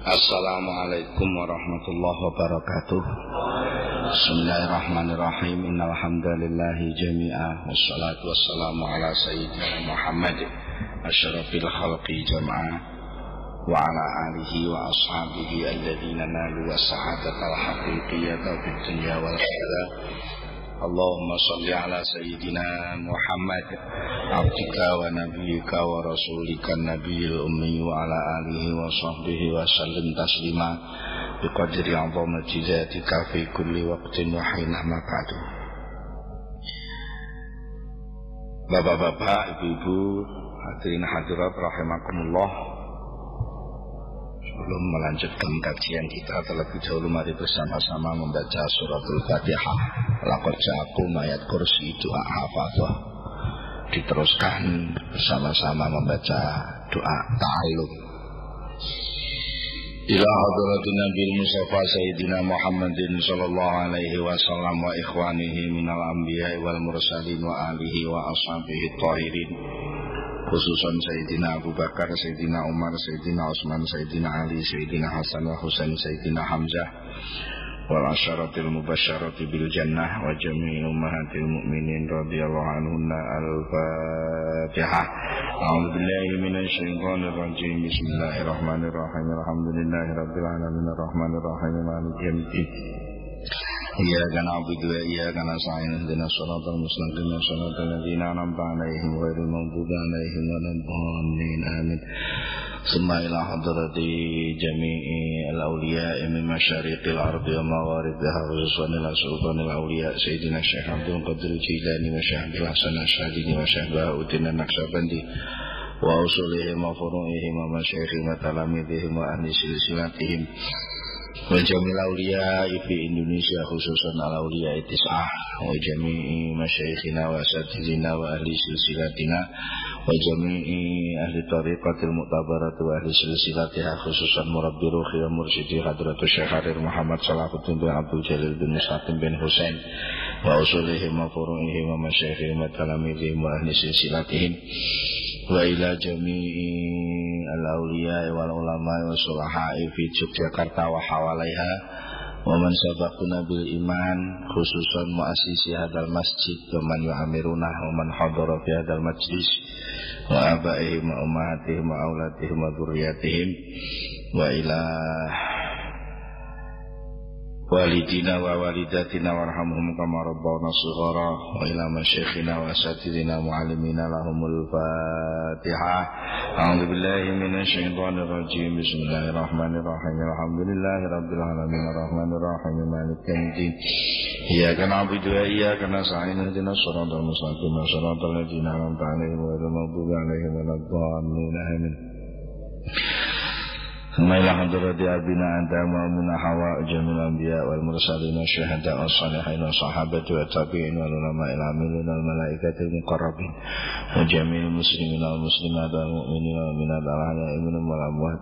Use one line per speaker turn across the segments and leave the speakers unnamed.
Assalamualaikum warahmatullahi wabarakatuh. Bismillahirrahmanirrahim. Innalhamdulillahi jami'a. Wassalatu wassalamu ala sayyidina Muhammad. Ashrafil khalqi jama'ah Wa ala alihi wa ashabihi Alladhina nalu wa sa'adatal haqiqiyata Fid wal akhirat Allahumma salli ala sayyidina Muhammad. Abdika wa nabiyika wa rasulika nabiyil ummi wa ala alihi wa taslima. Biqadri azam jizatika fi kulli waqtin wa hina maqadu Bapak-bapak, ibu-ibu, hadirin hadirat rahimakumullah Sebelum melanjutkan kajian kita terlebih dahulu mari bersama-sama membaca suratul Fatihah. Lakot jaku mayat kursi doa hafadzah. Diteruskan bersama-sama membaca doa ta'alum. Ila hadratin Nabi Mustafa Sayyidina Muhammadin sallallahu alaihi wasallam wa ikhwanihi minal anbiya wal mursalin wa alihi wa ashabihi tahirin khususan Sayyidina Abu Bakar, Sayyidina Umar, Sayyidina Utsman, Sayyidina Ali, Sayyidina Hasan wa Husain, Sayyidina Hamzah wal asyaratil mubasyarati bil jannah wa jami'i ummahatil mu'minin radhiyallahu anhunna al-Fatihah. A'udzu billahi minasy syaithanir rajim. Bismillahirrahmanirrahim. Alhamdulillahi rabbil alamin arrahmanir rahim maliki yaumiddin. إياك نعبد وإياك نستعين اهدنا الصراط المستقيم صراط الذين أنعمت عليهم غير المغضوب عليهم ولا الضالين آمين ثم إلى حضرة جميع الأولياء من مشارق الأرض ومغاربها خصوصا إلى سلطان الأولياء سيدنا الشيخ عبد القادر الجيلاني وشيخ عبد الحسن الشاذلي وشيخ بهاء النقشبندي وأصولهم وفروعهم ومشايخهم وتلاميذهم وأهل سلسلتهم وجميع الأولياء في إندونيسيا خصوصا الأولياء التسعة وجميع مشايخنا وأساتذتنا وأهل سلسلتنا وجميع أهل الطريقة المعتبرة وأهل سلسلتها خصوصا مربي روحي ومرشدي حضرة الشيخ حرير محمد صلاح الدين بن عبد الجليل بن مستقيم بن حسين وأصولهم وفروعهم ومشايخهم وتلاميذهم وأهل سلسلتهم wa ila jami'i al-awliya wal ulama wa sulaha'i fi Yogyakarta wa hawalaiha. Wa man sabaquna bil iman khususan muassisi hadal masjid wa man yu'amirunah wa man hadara fi hadal majlis wa abaihim wa ummahatihim wa aulatihim wa dhurriyyatihim. Wa ila والدينا ووالداتنا وارحمهم كما ربونا صغارا وإلى مشايخنا وأساتذتنا ومعلمينا لهم الفاتحة. أعوذ بالله من الشيطان الرجيم. بسم الله الرحمن الرحيم. الحمد لله رب العالمين. الرحمن الرحيم. مالك يوم الدين. إياك نعبد وإياك نستعين. اهدنا الصراط المستقيم. صراط الذين أنعمت عليهم غير المغضوب عليهم ولا الضالين. آمين. ثم إلى حضرة أبينا آدم وأمنا حواء جميع الأنبياء والمرسلين والشهداء والصالحين والصحابة والتابعين والعلماء العاملين والملائكة المقربين وجميع المسلمين والمسلمات والمؤمنين والمؤمنات الأحياء منهم والأموات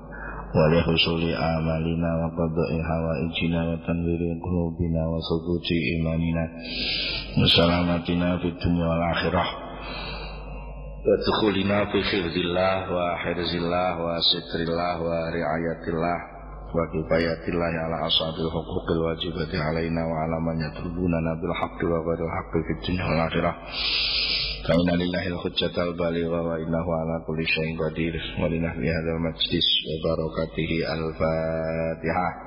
ولحصول آمالنا وقضاء حوائجنا وتنوير قلوبنا وثبوت إيماننا وسلامتنا في الدنيا والآخرة ودخولنا في حفظ الله وحرز الله وستر الله ورعاية الله وكفاية الله على أصحاب الحقوق الواجبة علينا وعلى من يطلبوننا بالحق وغير الحق في الدنيا والآخرة فإن لله الحجة البالغة وإنه على كل شيء قدير ولنحو هذا المجلس وبركاته الفاتحة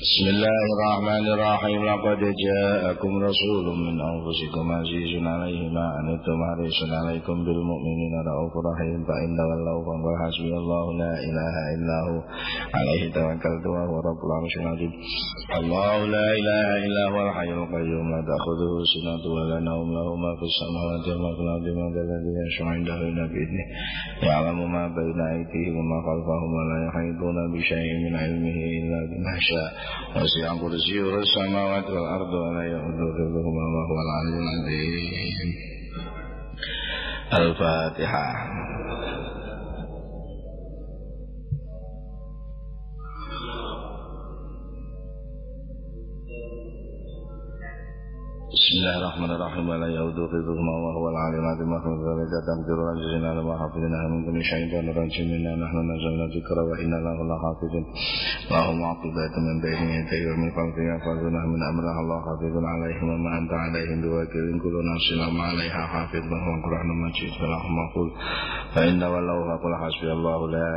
بسم الله الرحمن الرحيم. لقد جاءكم رسول من أنفسكم عزيز عليه ما أنتم حريص عليكم بالمؤمنين رؤوف رحيم. فإن تولوا فقل حسبي الله لا إله إلا هو. عليه توكلت وهو رب العرش العظيم. الله لا إله إلا هو الحي القيوم. لا تأخذه سنة ولا نوم. له ما في السماوات وما في الأرض من الذي يشفع عنده إلا بإذنه. يعلم ما بين أيديهم وما خلفهم ولا يحيطون بشيء من علمه إلا بما شاء. Masih angkur siur sama wajah wal ardu ala yaudhul hibuhum Al-Fatihah Bismillahirrahmanirrahim wa la yaudu hifdhuhuma wa huwa al-'aliyyul 'azim wa huwa dzalika taqdiru al-jazina lama hafidna min kulli shay'in rajim inna nahnu nazzalna dhikra wa inna lahu lahafizun wa hum 'aqibatun min bayni yadayhi wa min khalfihi yahfazuna min amri Allah hafizun 'alaihim wa ma anta 'alaihim biwakilin kullu nafsin ma 'alaiha hafidh wa Qur'anun majid wa lahum maqul fa inna wallahu faqul hasbi Allah la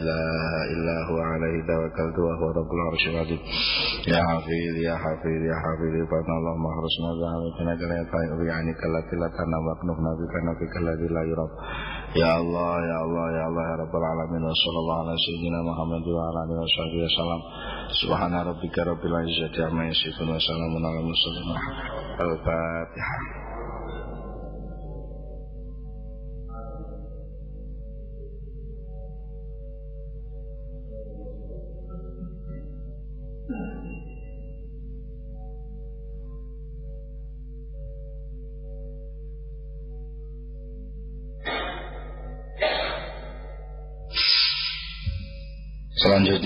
ilaha illa huwa 'alaihi tawakkaltu wa huwa rabbul 'arsyil 'azim ya hafiz ya hafiz ya hafiz fa Allah mahrusna zalika kala yani kala yurab. Ya Allah ya Allah ya Allah ya rabbal alamin. Sallallahu ala sayyidina Muhammad wa ala alihi wa sahbihi wa salamun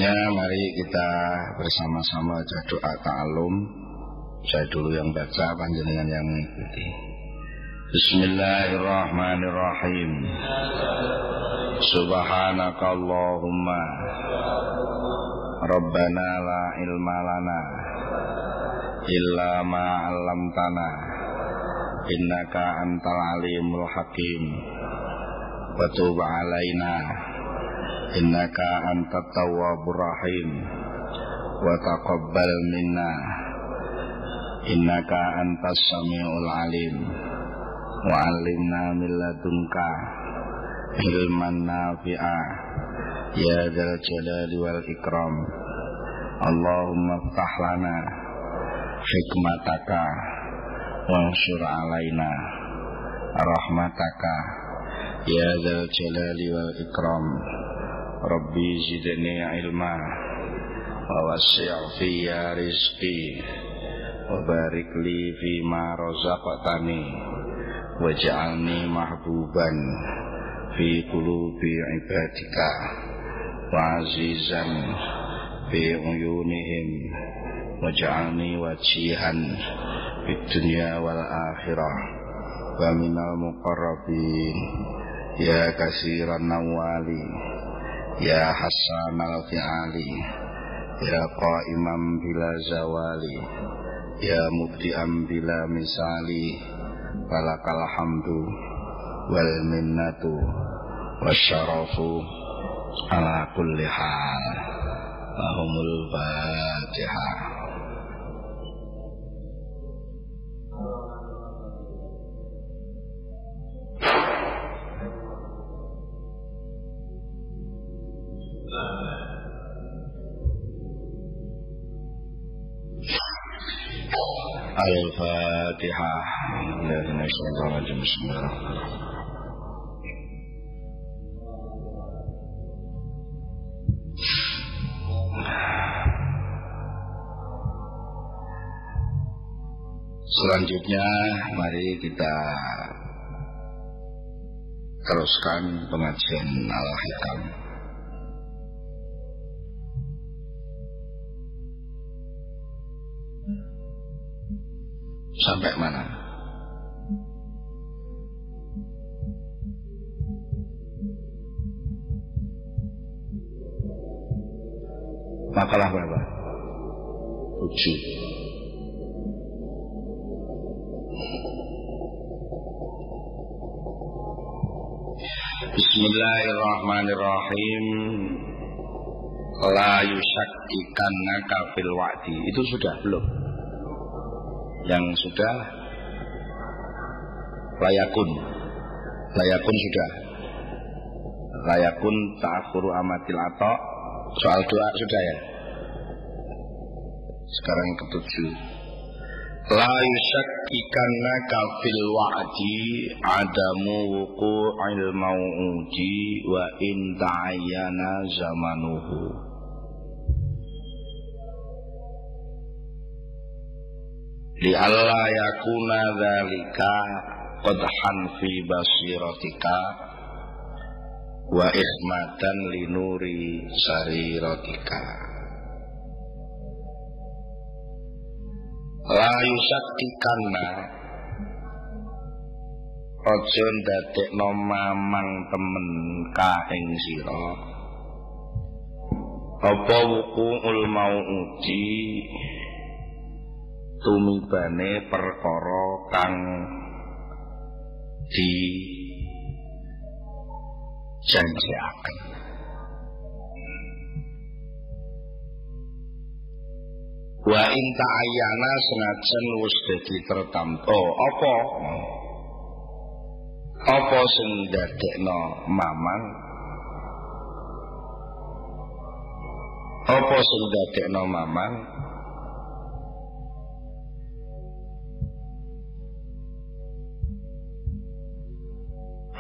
Selanjutnya mari kita bersama-sama doa ta'alum. Saya dulu yang baca, panjenengan yang mengikuti. Bismillahirrahmanirrahim. Subhanakallahumma. Rabbana la ilma lana Illa ma'allamtana Innaka antal alimul hakim. Wa alaina innaka anta tawwabur rahim. Wa taqabbal minna. Innaka antas samiul alim. Wa alimna min ladunka. Ilman ya dzal jalali wal ikram. Allahumma ftah lana hikmataka. Wansur alaina rahmataka. Ya Rabbi zidni ilma wa wasi' fi rizqi wa barik li fi ma razaqtani waj'alni mahbuban fi qulubi ibadika wa azizan fi uyunihim waj'alni wajihan fid dunya wal akhirah wa minal muqarrabin ya kasiran nawali Ya Hasan al-Fi'ali Ya Qaimam bila zawali Ya Mubdi'am bila misali Falakal hamdu Wal Selanjutnya mari kita teruskan pengajian Al-Hikam. Sampai mana? Makalah berapa? Tujuh. Bismillahirrahmanirrahim La yusyakikannaka fil wa'di Itu sudah belum? Yang sudah layakun. Layakun sudah. Layakun ta'akhuru amatil atau soal doa sudah ya? Sekarang ketujuh. La yusyakkikanna kafil wa'di adamu wuqu'il mau'udi wa in ta'ayyana zamanuhu li alla yakuna dzalika qadhan fi basiratika wa ihmatan li nuri sariratika la yusaktikanna aja ndadekno mamang temen ka ing sira. Apa wukuul mau uji tumibane perkara kang di janjiaken. Wa in ta'ayyana senajan wis dadi tertampa apa? Apa sing dadekno mamang apa sing dadekno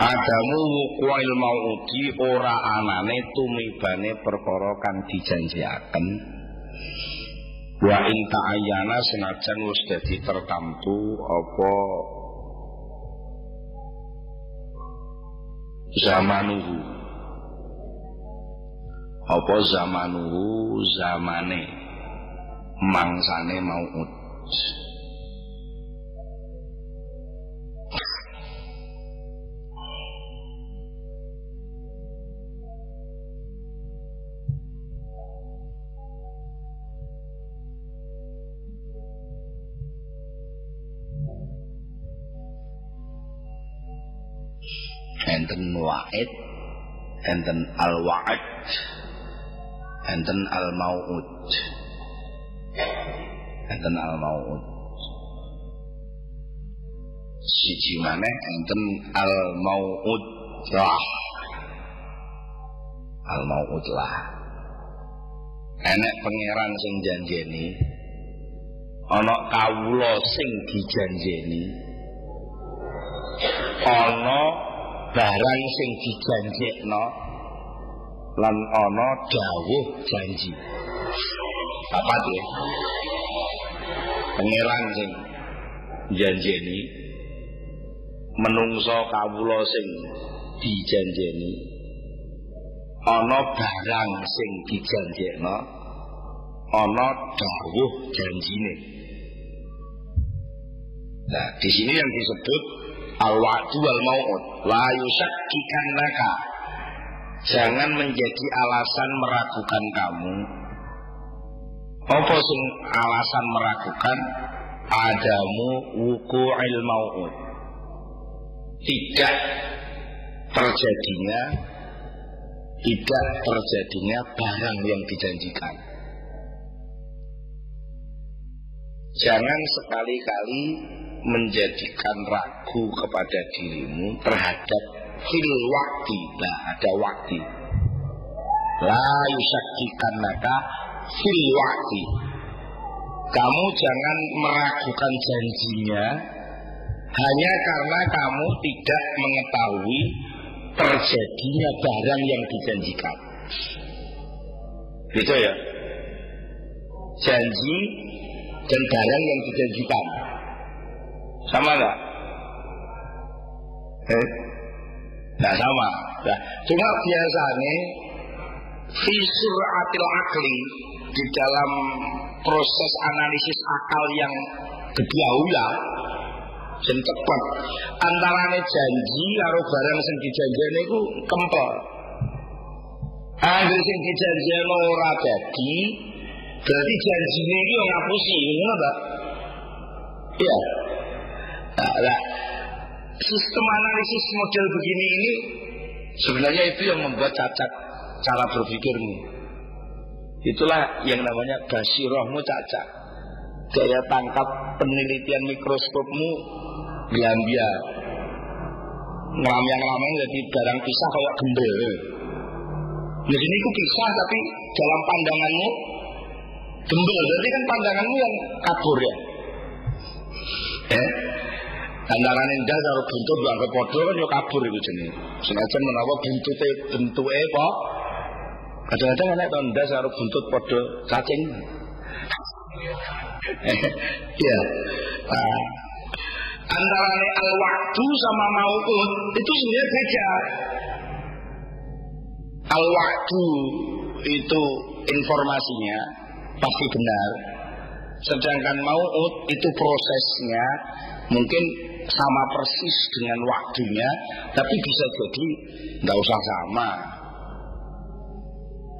Adamu wukuil mauti ora anane tumibane perkara kang dijanjiaken. Wa in ta'ayyana senajan wis dadi tertamtu apa zamanuhu? Apa zamanuhu? Zamane. Mangsane mau'ud wa'id enten al-wa'id enten al-mau'ud enten al-mau'ud siji maneh enten al-mau'ud lah al-mau'ud lah enek pangeran sing janjeni ana kawula sing dijanjeni ana barang sing dijanjekno lan ana dawuh janji. Apa tuh? Pangeran sing janjeni menungso kawula sing dijanjeni ana barang sing dijanjekno ana dawuh janjine. Nah di sini yang disebut al-wa'du wal mau'ud la yusakkikan laka jangan menjadi alasan meragukan kamu. Apa sing alasan meragukan? Adamu wuku'il mau'ud. Tidak terjadinya tidak terjadinya barang yang dijanjikan. Jangan sekali-kali menjadikan ragu kepada dirimu terhadap fil wakti nah ada waktu la yusakikan naka fil wakti kamu jangan meragukan janjinya hanya karena kamu tidak mengetahui terjadinya barang yang dijanjikan. Gitu ya? Janji dan barang yang dijanjikan sama nggak? Eh, nggak sama. Nah, cuma biasanya visur atil akli di dalam proses analisis akal yang ya dan tepat antarane janji karo barang sing dijanjeni iku kempel. Angger sing dijanjeni ora dadi, berarti janjine iki ngapusi, ngono ta? Iya. Nah, sistem analisis model begini ini sebenarnya itu yang membuat cacat cara berpikirmu. Itulah yang namanya basirohmu cacat. Daya tangkap penelitian mikroskopmu biar-biar ngelamyang-ngelamang jadi barang pisah kayak gembel. Di sini ku pisah tapi dalam pandanganmu gembel. Berarti kan pandanganmu yang kabur ya. Eh? Antarane ndas karo buntut anggap padha kan yo kabur iku jenenge. Senajan menawa buntute bentuke apa? Kadang-kadang ana to ndas karo buntut padha cacing. Iya. Nah, antarane al-waktu sama mau'ud itu sebenarnya beda. Al-waktu itu informasinya pasti benar. Sedangkan maut itu prosesnya mungkin sama persis dengan waktunya, tapi bisa jadi nggak usah sama.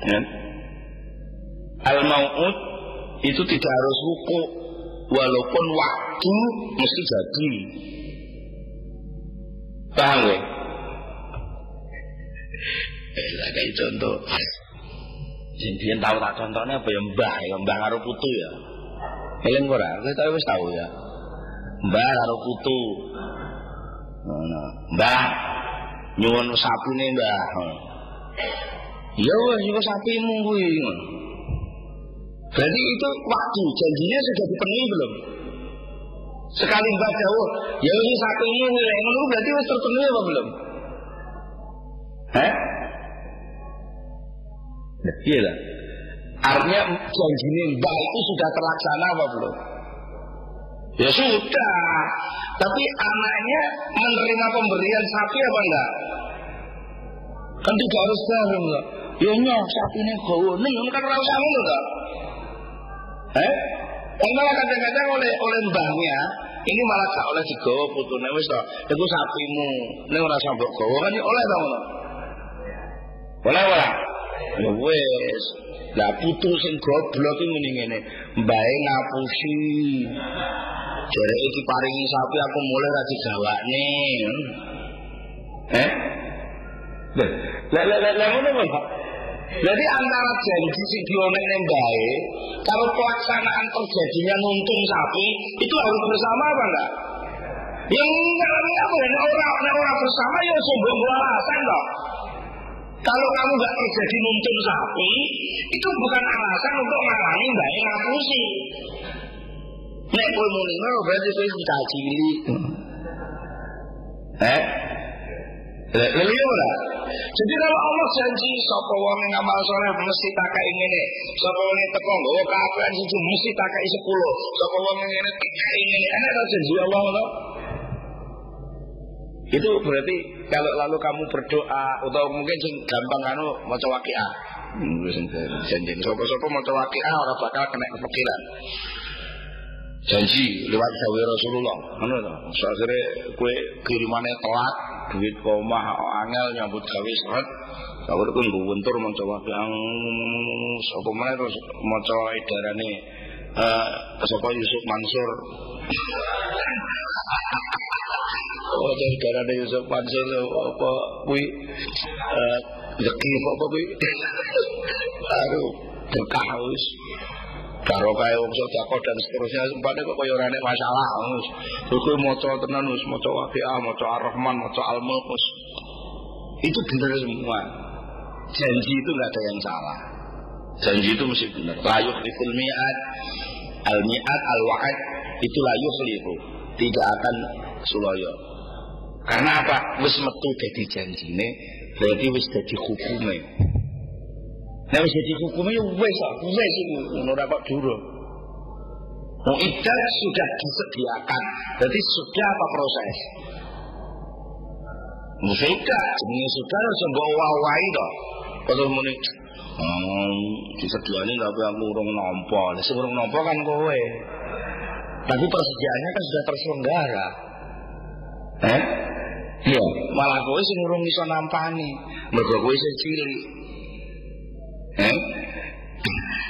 Ya. Al maut itu tidak harus wuku, walaupun waktu mesti jadi. Paham ya? Eh, kayak contoh. Sing tahu tak contohnya apa ya mbah ya mbah karo putu ya. Kita wis tahu ya. Mbah karo putu. Ngono. Mbah nyuwun sapine mbah. Ya wis iku sapimu kuwi. Berarti itu waktu janjinya sudah dipenuhi belum? Sekali mbah jauh, ya ini sapimu kuwi. Ngono berarti wis terpenuhi apa belum? Hah? Iya lah. Artinya janji mbak itu sudah terlaksana apa belum? Ya sudah. Tapi anaknya menerima pemberian sapi apa enggak? Kan tidak harus bareng enggak? Ya nyok sapi ini gawe ning kan ora ngono enggak? Eh? Kan malah kadang-kadang oleh oleh mbahnya ini malah gak oleh digawa putune wis to. Iku sapimu. Ning ora sambok gawa kan oleh to ngono. Boleh ora? Ya wis. Lah putu sing goblok iki muni ngene, mbae ngapusi. Jare iki paringi sapi aku mulai ra digawakne. Eh? Lah lah lah lah ngono kok. Jadi antara janji sing dionek mbae kalau pelaksanaan terjadinya nuntung sapi itu harus bersama apa enggak? Yang enggak apa orang orang bersama ya sombong alasan kok. Kalau kamu nggak terjadi nuntun sapi, itu bukan alasan untuk ngalangi mbak ngapusi. Nek kowe muni ngono berarti kowe sudah cili. Eh? Lalu ya ora? Jadi kalau Allah janji sapa wong yang ngamal soleh mesti takai ngene, sapa wong teko nggawa kaapian siji mesti takai 10, sapa wong ngene takai ngene. Ana janji Allah ngono? Itu berarti kalau lalu kamu berdoa atau mungkin sing gampang anu maca waqiah. Hmm, janji sapa-sapa maca waqiah ora bakal kena kepikiran. Janji lewat gawe Rasulullah. Ngono to. Akhire kowe kirimane telat, duit omah angel nyambut gawe seret. Sabar ku nggo wentur maca waqiah. Sapa meneh terus maca edarane eh sapa Yusuf Mansur. Oh, dari karena Yusuf Mansur apa kui zeki apa kui baru berkah wis karo kaya wong sedekah dan seterusnya sempatnya kok kaya ora masalah wis. Kuwi maca tenan wis maca waqiah maca ar-rahman maca al-mulk itu benar semua. Janji itu nggak ada yang salah. Janji itu mesti benar la yukhliful mi'ad al mi'ad al wa'ad itu la yukhlifu. Tidak akan suloyo. Karena apa? Wis metu dadi janjine, berarti wis dadi hukume. Nek wis dadi hukume wis wis iku ngono ora kok durung. Mu'idat sudah disediakan. Berarti sudah apa proses? Sudah, jenenge sudah sembuh wawahi to. Kalau muni Hmm, disediani tapi aku urung nampa. Sing urung nampa kan kowe. Tapi persediaannya kan sudah terselenggara. Eh? Iya, malah kowe sing urung iso nampani. Mergo kowe sing cilik. Eh?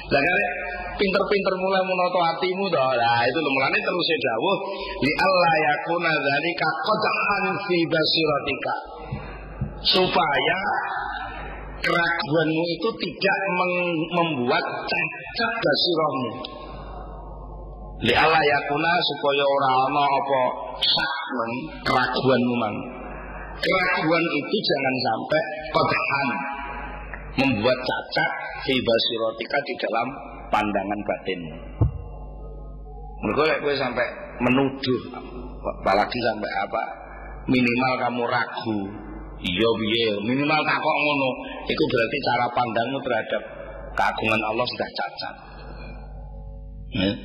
Lah kare pinter-pinter mulai menoto hatimu to. Lah itu mulane terus dawuh li Allah yakuna dzalika qadhan fi basiratika. Supaya keraguanmu itu tidak membuat cacat basirahmu. Li Allah yakuna supaya ora ana apa keraguanmu mang. Keraguan itu jangan sampai kodhan membuat cacat fi basirotika di dalam pandangan batin. Mereka gue sampai menuduh, apalagi sampai apa? Minimal kamu ragu, iya biye, minimal takok ngono. Itu berarti cara pandangmu terhadap keagungan Allah sudah cacat. Hmm?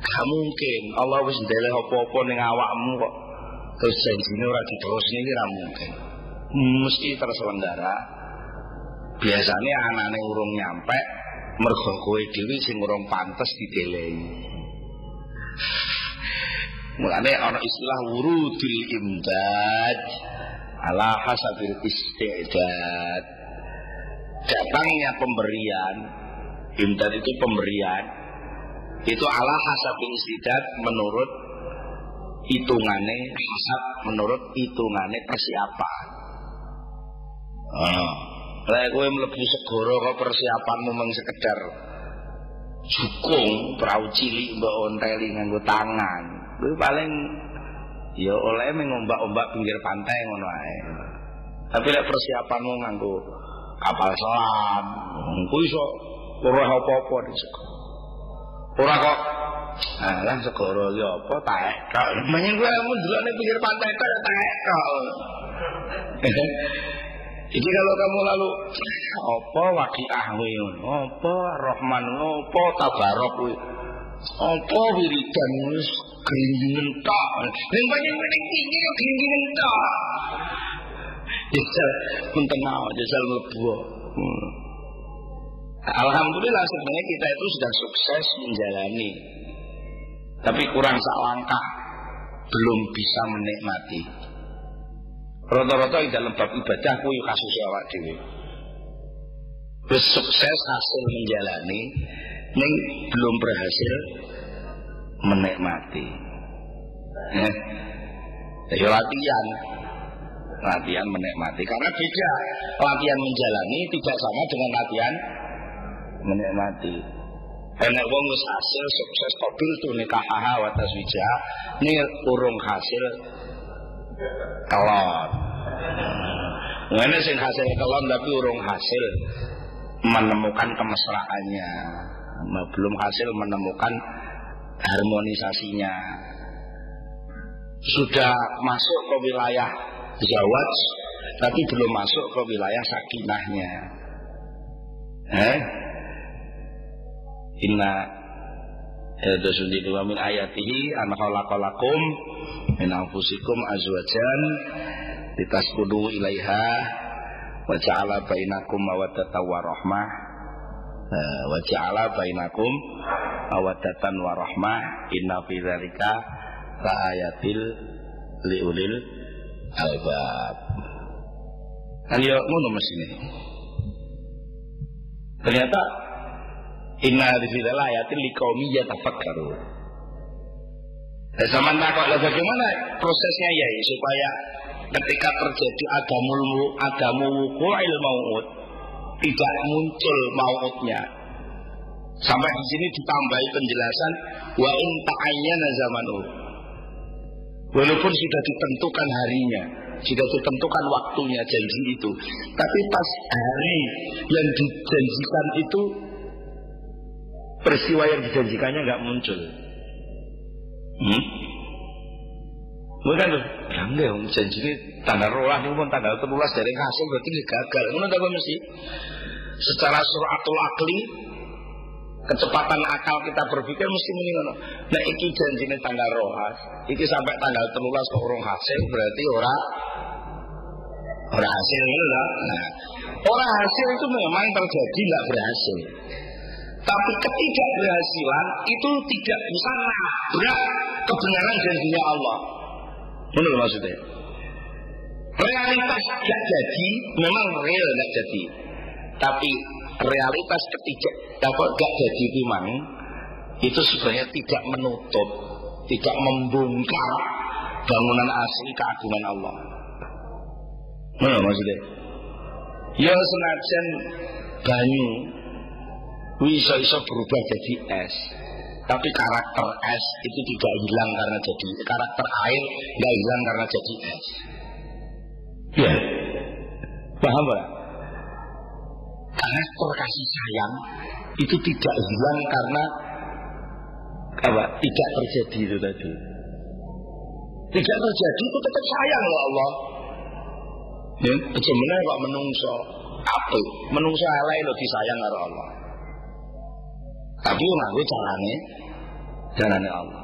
Gak mungkin Allah wis ndeleh apa-apa ning awakmu kok terus janjine ora diterusne iki ra mungkin. Mesti terselenggara. Biasanya anane urung nyampe mergo kowe dhewe sing urung pantes didelehi. Mulane ana istilah wurudul imdad ala hasabil istidad. Datangnya pemberian, imdad itu pemberian, itu ala hasabil istidad menurut hitungane hasab menurut hitungane persiapan. Ah. Lah kowe mlebu segara kok persiapanmu mung sekedar jukung perahu cilik mbok onteli nganggo tangan. Kuwi paling ya oleh mengombak-ombak pinggir pantai ngono ae. Tapi lek persiapanmu nganggo kapal selam, kuwi iso ora apa-apa di segara. Ora kok Ah, lah segara ya apa taek kok. Menyang kowe mundur pinggir pantai kok taek kok. Jadi kalau kamu lalu apa waqiah kuwi apa Rahman apa tabarok apa wiridan wis gringgingen tok. Ning pancen ning iki yo gringgingen tok. Jajal punten mawon. Hmm. Alhamdulillah sebenarnya kita itu sudah sukses menjalani tapi kurang sak langkah belum bisa menikmati. Rata-rata di dalam bab ibadah kuwi kasus awak dhewe. Wis sukses hasil menjalani ning belum berhasil menikmati. Eh, ya latihan latihan menikmati karena beda latihan menjalani tidak sama dengan latihan menikmati Enak wong wis hasil sukses kobil tuh nikah wa taswija ini urung hasil kelon. Ngene sing hasil kelon tapi urung hasil menemukan kemesraannya. Belum hasil menemukan harmonisasinya. Sudah masuk ke wilayah zawaj tapi belum masuk ke wilayah sakinahnya. Eh? Inna Hada sundi dua min ayatihi an khalaqalakum azwajan litaskudu ilaiha wa ja'ala bainakum mawaddatan wa rahmah. Wa ja'ala bainakum mawaddatan wa rahmah. Inna fi dzalika la ayatil liulil albab. Kan yo ngono mesine ternyata Inna hadhihi ayatin liqaumi yatafakkaru. Dan zaman takut lah bagaimana prosesnya ya supaya ketika terjadi adamul adamu wuku'il maut tidak muncul mautnya. Sampai di sini ditambahi penjelasan wa in ta'ayyana zamanu. Walaupun sudah ditentukan harinya, sudah ditentukan waktunya janji itu, tapi pas hari yang dijanjikan itu peristiwa yang dijanjikannya nggak muncul. Hmm? Bukan tuh, ya enggak, janji ini tanggal rolah ini pun tanggal terlulas dari hasil berarti gagal. Mana tak mesti secara suratul akli kecepatan akal kita berpikir mesti mendingan. Nah iki janji ini tanggal rolas, iki sampai tanggal terlulas ke orang hasil berarti orang orang hasil itu lah. Nah, orang hasil itu memang terjadi nggak berhasil. Tapi ketidakberhasilan itu tidak bisa nabrak kebenaran janjinya Allah. Benar maksudnya? Realitas gak jadi, memang real gak jadi. Tapi realitas ketiga dapat gak jadi memang itu sebenarnya tidak menutup, tidak membongkar bangunan asli keagungan Allah. Mana maksudnya? Ya senajan banyu bisa-bisa berubah jadi es. Tapi karakter es itu tidak hilang karena jadi karakter air nggak hilang karena jadi es. Ya, paham pak? Karakter kasih sayang itu tidak hilang karena apa? Tidak terjadi itu tadi. Tidak terjadi itu tetap sayang loh Allah. Ya, sebenarnya kok menungso apa? Menungso elek lo disayang oleh Allah. Tapi nganggo carane carane Allah.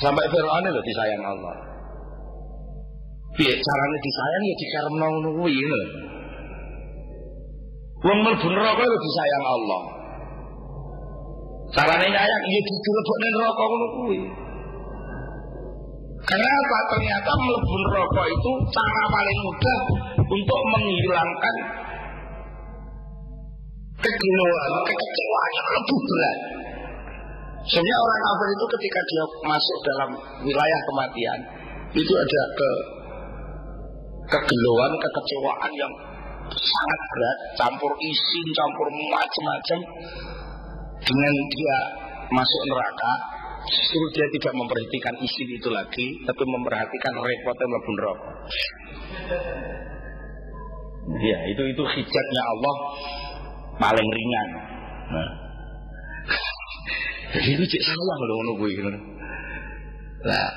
Sampai Firaun lho disayang Allah. Piye carane disayang ya dikarepno ngono kuwi lho. Wong mlebu neraka lho disayang Allah. Carane nyayang ya dilebokne neraka ngono kuwi. Karena apa? Ternyata melebur rokok itu cara paling mudah untuk menghilangkan kejenuhan, kekecewaan yang lebih berat. Sebenarnya orang kafir itu ketika dia masuk dalam wilayah kematian itu ada ke kekecewaan yang sangat berat, campur isin, campur macam-macam. Dengan dia masuk neraka, justru dia tidak memperhatikan isin itu lagi, tapi memperhatikan repotnya mlebu rokok. Ya, itu itu hijabnya Allah paling ringan. Nah. Jadi itu cek sayang loh ngono kuwi. Nah,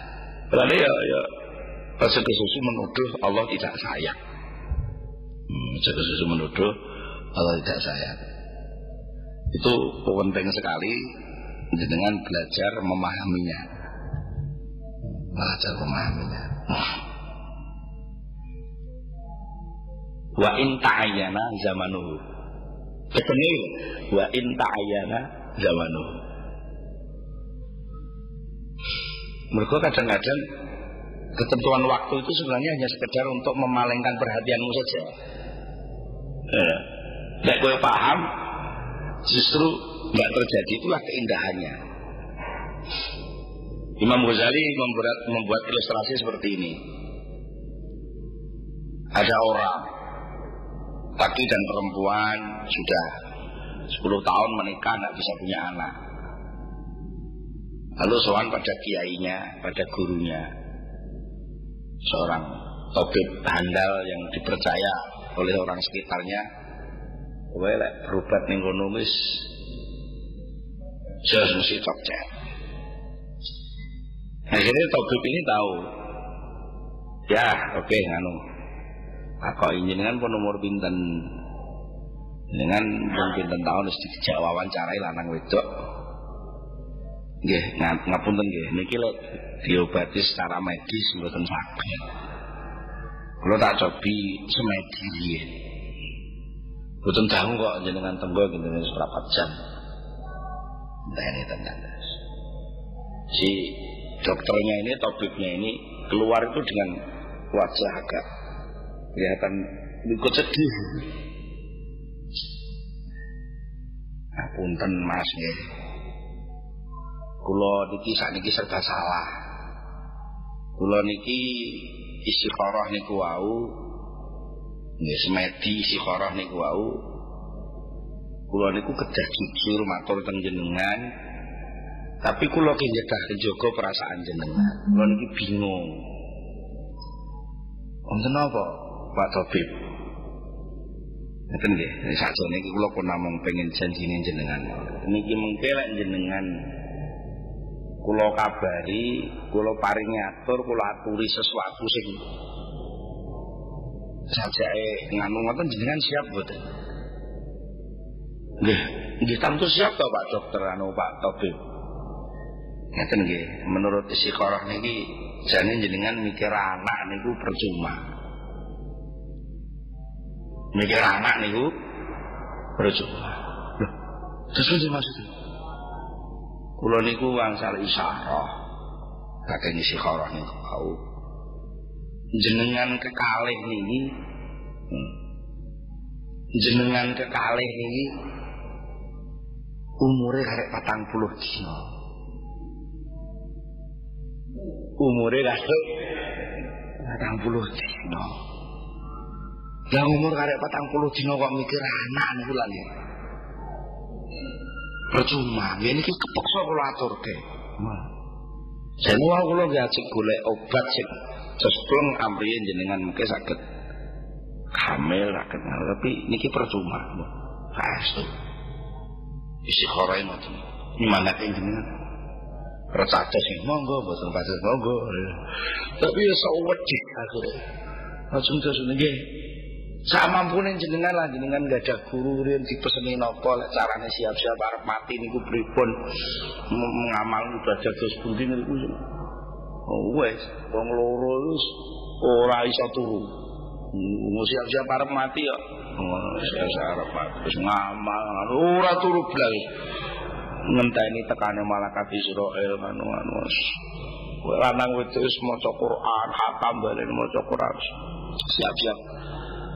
lalu ya ya sesuatu menuduh Allah tidak sayang. Hmm, sesuatu menuduh Allah tidak sayang. Itu penting sekali dengan belajar memahaminya. Belajar memahaminya. Wa in ta'ayyana zamanuhu. Ketemu wa in ta'ayyana zamanuhu. Mereka kadang-kadang ketentuan waktu itu sebenarnya hanya sekedar untuk memalingkan perhatianmu saja. Eh, Nek paham, justru nggak terjadi itulah keindahannya. Imam Ghazali membuat, membuat ilustrasi seperti ini. Ada orang laki dan perempuan sudah 10 tahun menikah nggak bisa punya anak. Lalu soal pada kiainya, pada gurunya, seorang topik handal yang dipercaya oleh orang sekitarnya, kowe berobat jelas mesti cocet. Akhirnya topik ini tahu. Ya, oke okay. Aku dengan pun nomor pinten dengan pun pinten tahun harus dijak wawancarai lanang wedok. Nggih, ngapunten nggih niki lek diobati secara medis mboten saged. Kalau tak cobi semedi ya. Mboten tahu kok jenengan tenggo jenengan seberapa jam. Entah ini tenang. Si dokternya ini, tabibnya ini keluar itu dengan wajah agak kelihatan ikut sedih. Punten Mas nggih. Kula niki sakniki serba salah. Kula niki istikharah niku wau nggih semedi istikharah niku wau. Kula niku kedah jujur matur teng jenengan. Tapi kula ki nyedah njogo perasaan jenengan. Kula niki bingung. Wonten apa, Pak Tobib? Ngeten nggih, sakjane iki kula pun namung pengen janjine jenengan. Niki mengke lek jenengan kula kabari, kula paringi atur, kula aturi sesuatu sing sajake nganu ngoten jenengan siap mboten? Nggih, nggih tentu siap to Pak Dokter anu Pak Tabib. Ngeten nggih, menurut istiqorah niki jane jenengan mikir anak niku percuma. Mikir anak niku percuma. Loh, terus maksudnya? Kula niku wangsal isyarah. Kakek istiqorah niku kau. Jenengan kekalih niki hmm. jenengan kekalih niki umure karek patang puluh dino umure karek patang puluh dino yang umur karek patang puluh dino kok mikir anak niku lan percuma. Ini ki kepeksa kula aturke saya mau kula nggih ajeng golek obat sing cespleng amriyen jenengan mungkin sakit hamil sakit tapi niki percuma. Pastu istikharah ngoten nyemangati jenengan. Percaya sing monggo mboten pados monggo. Tapi ya sok wedi akhire. Langsung terus nggih sak mampune jenengan lah jenengan gak ada guru riyen dipeseni napa lek carane siap-siap arep mati niku pripun? Mengamal ibadah dos pundi niku? Oh wes wong loro wis ora iso turu. Siap-siap arep mati ya. Siap-siap mati wis ngamal. Ora turu blas. Ngenteni tekane malaikat Israel anu anu lanang wedok wis maca Quran, hatam balen maca Quran. Siap-siap.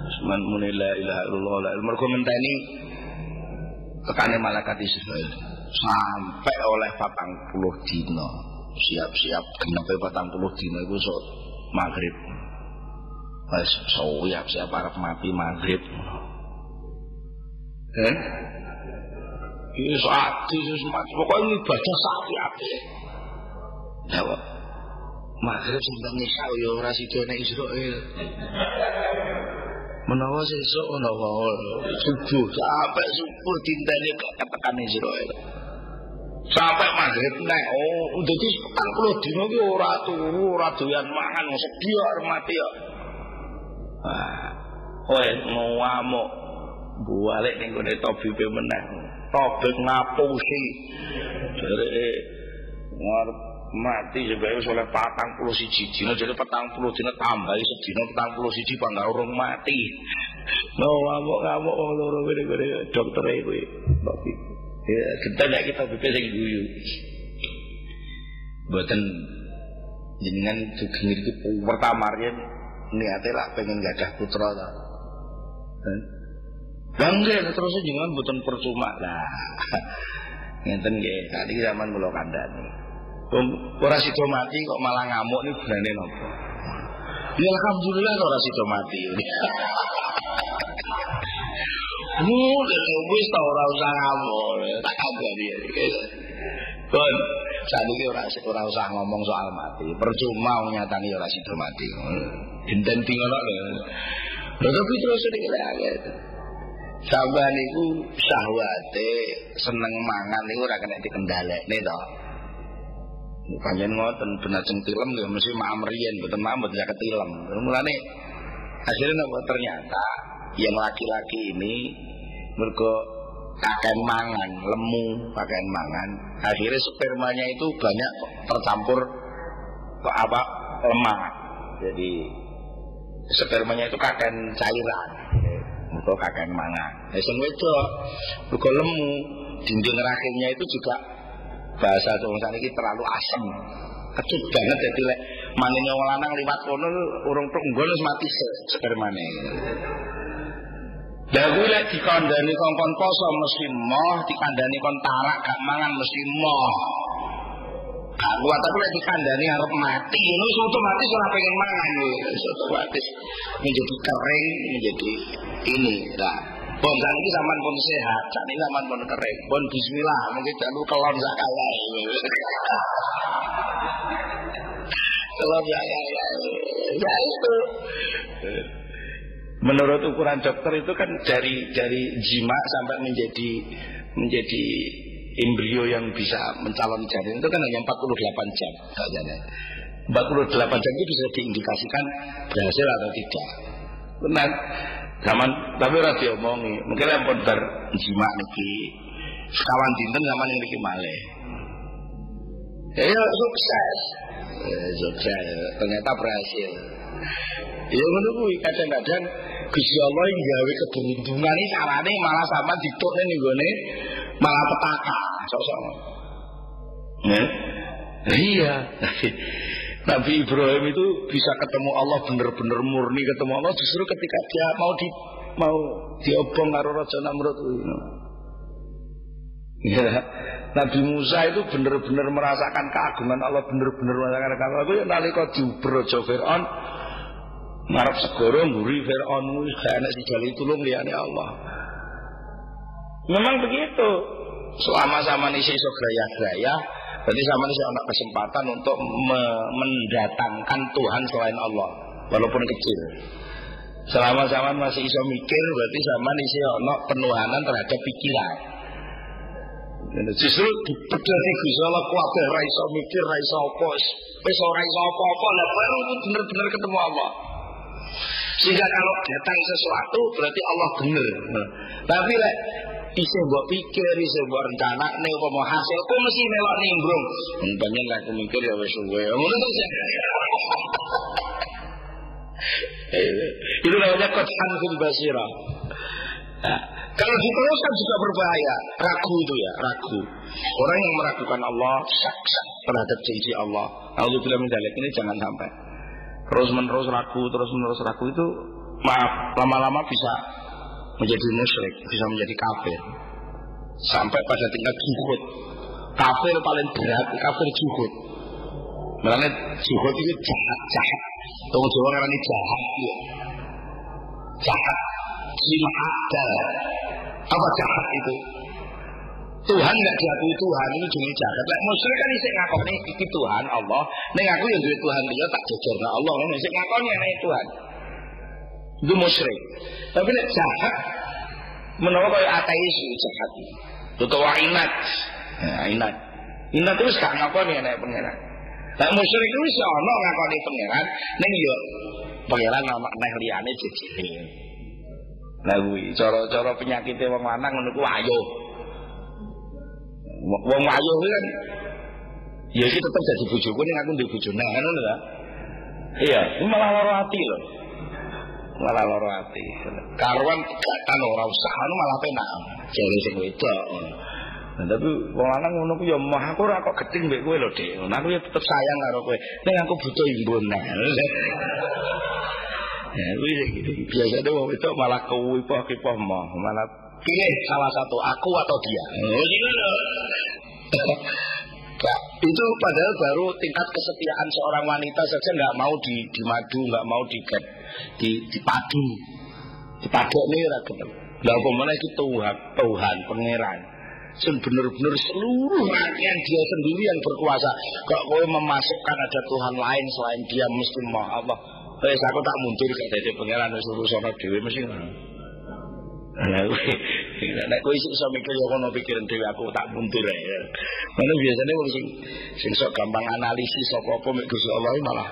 Semen muni la ilaha illallah la mergo ngenteni tekane malaikat Israel sampai oleh 40 dina. Siap-siap genepe 40 dina iku sok maghrib. Wis siap-siap arep mati maghrib. Eh? Ini saat itu pokoknya ibadah sapi api. Ya. Maghrib sampai nisa ya ora sida nek. Menawa sesuk menawa subuh sampai subuh dinteni ketekan Israil. Sampai maghrib nek oh dadi 40 dino ki ora turu ora doyan mangan sedya arep mati ya. Kowe ngamuk balik ning gone tabibe meneh. Tabib ngapusi. Jare ngarep mati sebagai oleh patang puluh siji dina jadi petang puluh dina tambahi sedina petang puluh siji bangga urung mati. Mau ngamuk ngamuk wong loro gede gede dokter ibu ya kita tidak kita bebas yang guyu. Buatan jenengan juga itu pertama rian niatnya lah pengen gadah putra lah bangga terus jangan buatan percuma. Lah ngenten nggih tadi zaman kula kandhani Ora sida mati kok malah ngamuk ini gunane napa? Ya alhamdulillah ora sida mati. Mulai wis ta ora usah ngamuk, tak kabari. Bon, saniki ora ora usah ngomong soal mati. Percuma nyatani ora sida mati. Dinten ngono lho. Lha tapi terus iki Sampai niku syahwate seneng mangan niku ora kena dikendhalekne to. Panjen ngoten benajeng tilem ya mesti mamriyen mboten mamut ya ketilem. Mulane hasilnya nopo ternyata yang laki-laki ini mergo kakek mangan, lemu kakek mangan, akhirnya spermanya itu banyak tercampur ke apa lemah. Jadi spermanya itu kakek cairan. Mergo kakek mangan. Nah sing wedok mergo lemu, dinding rahimnya itu juga bahasa wong ini terlalu asem. Kecut banget jadi lek manine wong lanang liwat kono urung tok nggol mati spermane. Lah kuwi lek dikandani kongkon poso mesti moh, dikandani kon tarak gak mangan mesti moh. Kuat tapi lek dikandani arep mati, ngono otomatis ora pengen mangan, otomatis menjadi kering, menjadi ini. Nah, Bon saat ini zaman pun sehat, saat ini zaman pun kering. Bon Bismillah, mungkin jangan kelon sak kalah. kelon ya ya ya, ya itu. Menurut ukuran dokter itu kan dari dari jima sampai menjadi menjadi embrio yang bisa mencalon janin itu kan hanya 48 jam katanya. 48 jam itu bisa diindikasikan berhasil atau tidak. Benar. Zaman tapi ora diomongi. Mungkin yang pun jima niki kawan dinten zaman yang niki malih. Ya, ya sukses. Ya, sukses. Ternyata berhasil. Ya ngono kuwi kadang-kadang Gusti Allah yang gawe keberuntungan ini carane malah sama ditokne ning gone malah petaka. Sok-sok. Ya. Iya. Nabi Ibrahim itu bisa ketemu Allah benar-benar murni ketemu Allah justru ketika dia mau di mau diobong karo Raja Namrud Ya. Nabi Musa itu benar-benar merasakan keagungan Allah, benar-benar merasakan keagungan Allah. Ya nalika diuber Raja Firaun ngarep segoro mburi Firaun wis gak enak digali tulung liyane Allah. Memang begitu. Selama sama isi iso graya-graya, Berarti sama ini ada kesempatan untuk me mendatangkan Tuhan selain Allah, walaupun kecil. Selama zaman masih iso mikir, berarti zaman ini ono penuhanan terhadap pikiran. Justru dipedati Gusti Allah kuwabe ra iso mikir, ra iso apa, wis ora iso apa-apa, lah baru bener-bener ketemu Allah. Sehingga kalau datang sesuatu berarti Allah benar. Nah, tapi isih mbok pikir, isih mbok rencanakne apa mau hasil kok mesti melok nimbrung. Lek aku mikir ya wis suwe. Ngono to Itu namanya qatan fil basirah. Nah, kalau diteruskan juga berbahaya. Ragu itu ya, ragu. Orang yang meragukan Allah, sak-sak terhadap janji Allah. Alhamdulillah mendalik ini jangan sampai terus menerus ragu, terus menerus ragu itu maaf lama-lama bisa menjadi musyrik, bisa menjadi kafir. Sampai pada tingkat juhud. Kafir paling berat, kafir juhud. Makanya juhud itu jahat, jahat. Tunggu Jawa ini jahat. Ya. Jahat. ada. Apa jahat itu? Tuhan nggak diakui Tuhan ini jenis jahat. Lek musyrik kan isih ngakoni iki Tuhan Allah. Ning aku yang duwe Tuhan dia tak nah Allah. Ning isih ngakoni ana Tuhan. Itu musyrik. Tapi nek jahat menawa kaya ateis jahat. Utawa inat. Nah, inat. Inat terus gak ngakoni ana pangeran. Lek musyrik itu wis ana ngakoni pangeran ning yo pangeran nama neh liyane jejere. Lah kuwi cara-cara penyakite wong lanang ngono ku ayo. Wong ayu kan ya iki tetep jadi bojoku ning aku ndek bojone ngono lho. Iya, malah loro ati lho. Malah loro ati. Karuan pegatan ora usah anu malah penak. Jare sing wedok. Nah, tapi wong lanang ngono ku ya mah aku ora kok geting mbek kowe lho, Dik. Nah, aku ya tetep sayang karo kowe. Ning aku butuh imbun. Nah. Ya, wis gitu. Biasanya wong itu malah kewipoh-kipoh mah, malah pilih salah satu aku atau dia oh gitu Nah, itu padahal baru tingkat kesetiaan seorang wanita saja nggak mau di dimadu, nggak mau di di dipadu, dipadok nih rakyat. Lah mana itu Tuhan, Tuhan, pangeran. Sen benar-benar seluruh rangkaian dia sendiri yang berkuasa. Kok kowe memasukkan ada Tuhan lain selain dia mesti mau Allah. Wes aku tak mundur kayak dari pangeran seluruh sono dewi mesti Nek kowe iso mikir ya kono pikiran dhewe aku tak mundur ya. Mana biasanya wong sing sing sok gampang analisis apa-apa mek Gusti Allah malah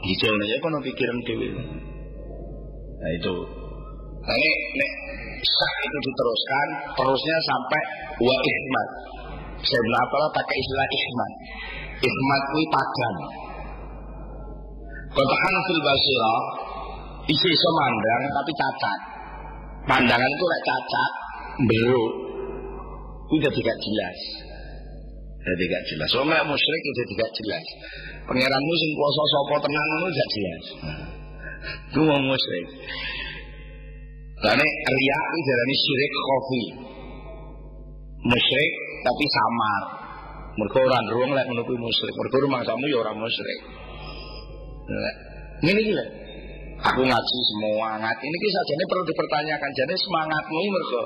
hijau ya kono pikiran dhewe. Nah itu. Nah ini, nek sah itu diteruskan terusnya sampai wa ihmat. Saya bilang apalah pakai istilah ihmat. Ihmat kuwi padam. Kotakan fil basira isi iso mandang tapi cacat pandangan itu lek cacat baru udah tidak jelas. Udah tidak jelas. Soalnya musyrik udah tidak jelas. Pangeranmu sing kuasa sapa tenang itu tidak jelas. Itu mau musyrik. Karena ria itu dari syirik kofi musyrik tapi samar. Mereka orang ruang lek menukui musyrik. Mereka rumah kamu ya orang musyrik. Ini gila Aku ngaji semua ngaji ini saja ini perlu dipertanyakan. Jadi semangatmu mergo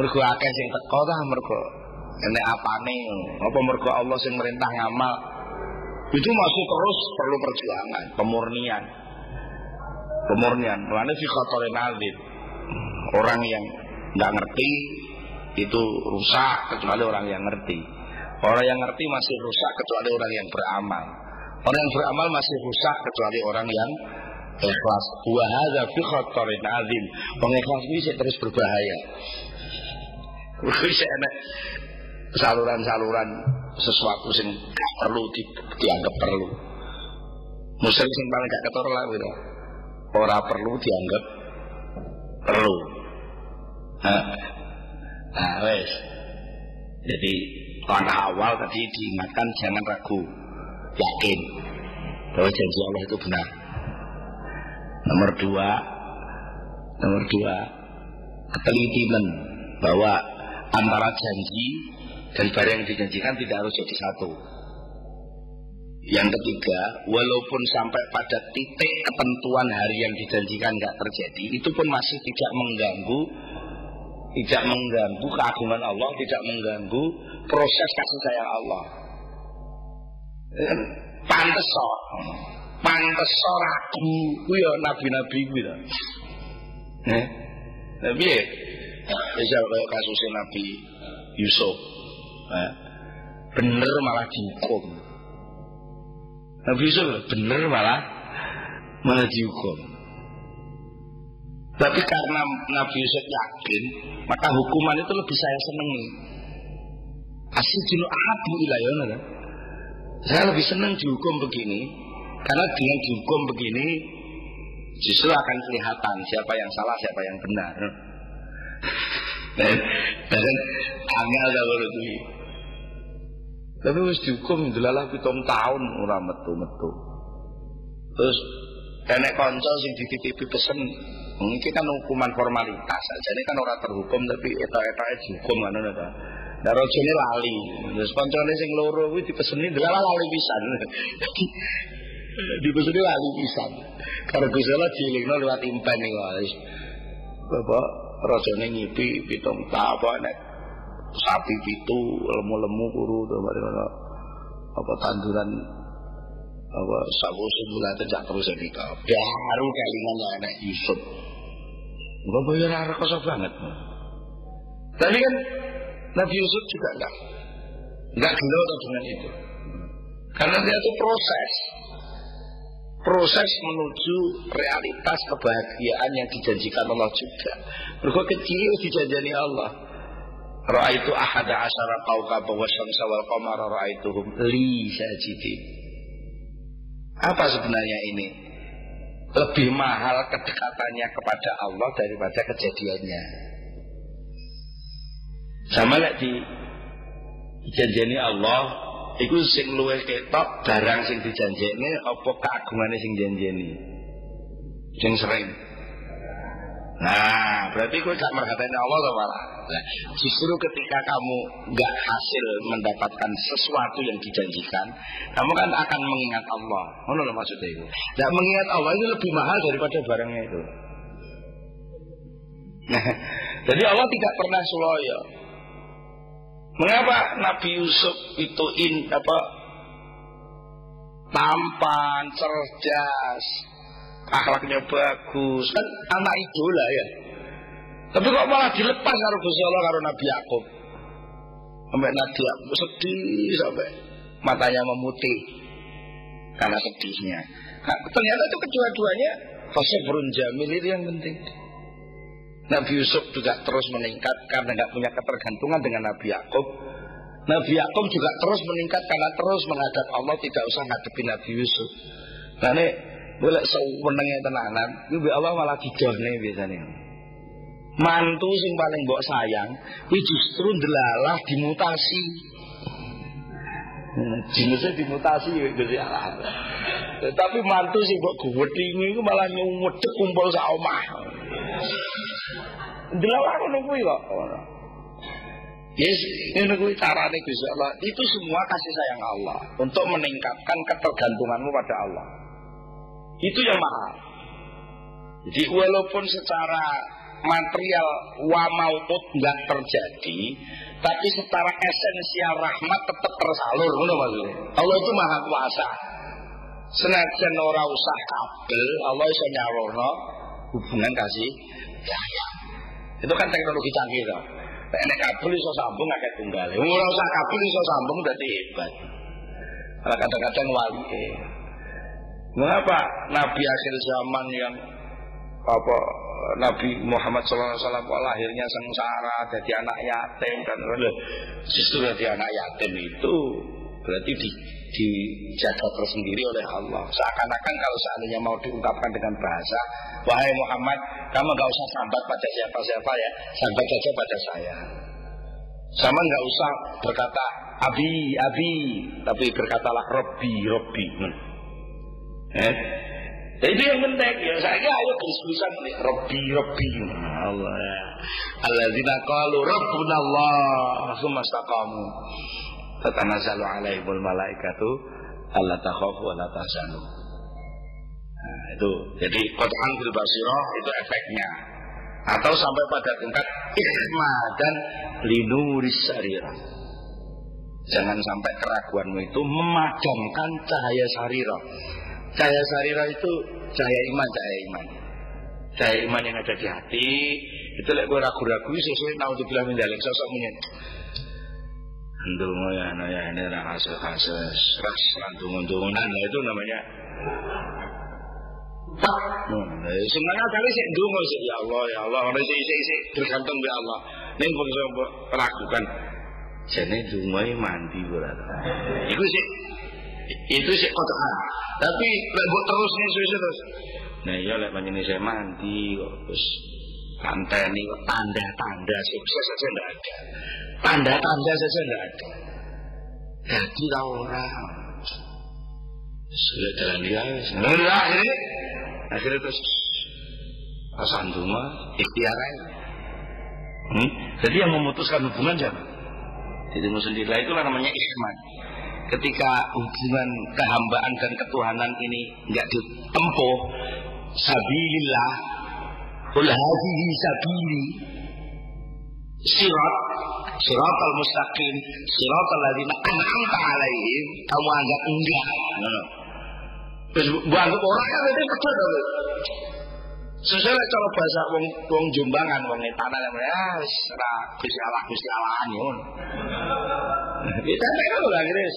mergo akeh sing teko ta mergo enek apane? Apa mergo Allah sing merintah ngamal? Itu masih terus perlu perjuangan pemurnian. Pemurnian. Mana fi khatarin orang yang nggak ngerti itu rusak kecuali orang yang ngerti. Orang yang ngerti masih rusak kecuali orang yang beramal. Orang yang beramal masih rusak kecuali orang yang ikhlas wa hadza fi khatarin azim. Wong ikhlas iki terus berbahaya. Wis enak saluran-saluran sesuatu sing gak perlu di, dianggap perlu. Musyrik sing paling gak ketor lah gitu. Ora perlu dianggap perlu. Nah, nah wes. Jadi langkah awal tadi diingatkan jangan ragu yakin bahwa janji Allah itu benar Nomor dua, nomor dua, ketelitian bahwa antara janji dan barang yang dijanjikan tidak harus jadi satu. Yang ketiga, walaupun sampai pada titik ketentuan hari yang dijanjikan nggak terjadi, itu pun masih tidak mengganggu, tidak mengganggu keagungan Allah, tidak mengganggu proses kasih sayang Allah. Pantes so pantes ragu ku ya nabi-nabi kuwi to. Eh? Nabi ya. Bisa kayak kasusnya Nabi Yusuf. Eh? Bener malah dihukum. Nabi Yusuf bener malah malah dihukum. Tapi karena Nabi Yusuf yakin, maka hukuman itu lebih saya senangi. Asal jinu ahabu ilayona. Saya lebih senang dihukum begini karena dengan dihukum begini justru akan kelihatan siapa yang salah, siapa yang benar. Dan, dan angel kalau itu. Tapi wis dihukum delalah pitung tahun ora metu-metu. Terus enek kanca sing dititipi pesen Mungkin kan hukuman formalitas saja ini kan orang terhukum tapi etok-etoke dihukum kan ngono ta. Lah rajane lali. Terus kancane sing loro kuwi dipeseni delalah lali pisan. Dipeseni lali pisan. Karo Gusti Allah dielingno liwat impen nih guys. Bapak rajane ngipi pitung ta apa nek sapi pitu lemu-lemu kuru to apa tanduran apa sabu sebulan terjak terus nikah baru kelingan anak Yusuf Enggak bayar arah kosong banget tapi kan Nabi Yusuf juga enggak. Enggak gelo dengan itu. Karena dia itu proses proses menuju realitas kebahagiaan yang dijanjikan Allah juga Mereka kecil dijanjani Allah Ra'aitu ahada asyara qawqaba wa syamsa wal qamara ra'aituhum li sajidin apa sebenarnya ini? Lebih mahal kedekatannya kepada Allah daripada kejadiannya. Sama lek di dijanjeni Allah iku sing luwih ketok barang sing dijanjeni apa keagungane sing janjeni. Sing sering. Nah, berarti kau gak merhatiin Allah atau. Nah, justru ketika kamu gak hasil mendapatkan sesuatu yang dijanjikan, kamu kan akan mengingat Allah. Mana lo maksudnya itu? Nah, mengingat Allah itu lebih mahal daripada barangnya itu. Nah, jadi Allah tidak pernah suloyo. Mengapa Nabi Yusuf itu in apa tampan, cerdas, akhlaknya bagus? Kan anak idola ya. Tapi kok malah dilepas karo Gusti Allah karo Nabi Yakub? Sampai Nabi Yakub sedih sampai matanya memutih. Karena sedihnya. Nah, ternyata itu kedua-duanya berun jamil itu yang penting Nabi Yusuf juga terus meningkat karena nggak punya ketergantungan dengan Nabi Yakub Nabi Yakub juga terus meningkat karena terus menghadap Allah tidak usah ngadepi Nabi Yusuf. Nah, ini boleh sewenenge tenanan, iku Allah malah dijohne biasanya. Mantu sing paling mbok sayang, kuwi justru ndelalah dimutasi. Hmm, Jenisnya dimutasi ya jadi Allah. Tapi mantu sing mbok gwedhingi iku malah nyumedhek kumpul sak Ndelalah ngono kuwi kok. Yes, ini kuwi carane Allah. Itu semua kasih sayang Allah untuk meningkatkan ketergantunganmu pada Allah. Itu yang mahal. Jadi walaupun secara material wa maupun nggak terjadi, tapi secara esensial rahmat tetap tersalur, maksudnya. Allah itu maha kuasa. Senajan ora usah kabel, Allah bisa nyalurno hubungan kasih sayang. Itu kan teknologi canggih loh. Nek kabel iso sambung akeh tunggal. Ora usah kabel iso sambung berarti hebat. Kadang-kadang wali. Mengapa Nabi akhir zaman yang apa Nabi Muhammad SAW lahirnya sengsara jadi anak yatim dan justru jadi anak yatim itu berarti di, dijaga tersendiri oleh Allah. Seakan-akan kalau seandainya mau diungkapkan dengan bahasa wahai Muhammad kamu gak usah sambat pada siapa-siapa ya sambat saja pada saya. Sama nggak usah berkata abi abi tapi berkatalah Robbi Robbi. Hmm. Eh? Itu yang penting. Ya saya ayo diskusikan nih Robbi Robbi. Allah. Alladzina qalu Rabbuna Allah istaqamu tatanazzalu alaihimul malaikatu alla takhafu wa la tahzanu. Nah, itu. Jadi Quran bil basirah itu efeknya. Atau sampai pada tingkat ikhma dan linuris sarirah jangan sampai keraguanmu itu memadamkan cahaya sarirah Cahaya sarira itu cahaya iman, cahaya iman. Cahaya iman yang ada di hati itu lek gue ragu-ragu sesuai tahu dibilang menjalin sosok menyen. Ndungu ya, no ya ini lah hasil hasil ras landungan-dungan lah itu namanya. Nah, sebenarnya kali sih ndungu sih ya Allah ya Allah orang sih sih sih tergantung ya Allah. Neng pun saya lakukan. Jadi ndungu mandi berarti. Itu sih itu sih kotor tapi lek terus nih suwe terus nah iya lek panjenengan saya mandi kok terus ini tanda-tanda sukses saja tidak ada tanda-tanda saja tidak ada Dadi ta ora. Sudah jalan dia, sudah akhirnya, akhirnya terus pasangan rumah ikhtiar Hmm? Jadi yang memutuskan hubungan siapa? Dirimu sendiri. Itulah namanya ikhman. Ketika hubungan kehambaan dan ketuhanan ini nggak ditempuh, sabilillah, Qul hadhihi sabili sirat siratal mustaqim siratal ladzina an'amta alaihim kamu anggap enggak ngono terus anggap orang kan itu betul to Sesuai cara bahasa wong wong Jombangan wong tanah yang ya wis ora Gusti Allah Gusti Allah ngono. Kita kan ora ngres.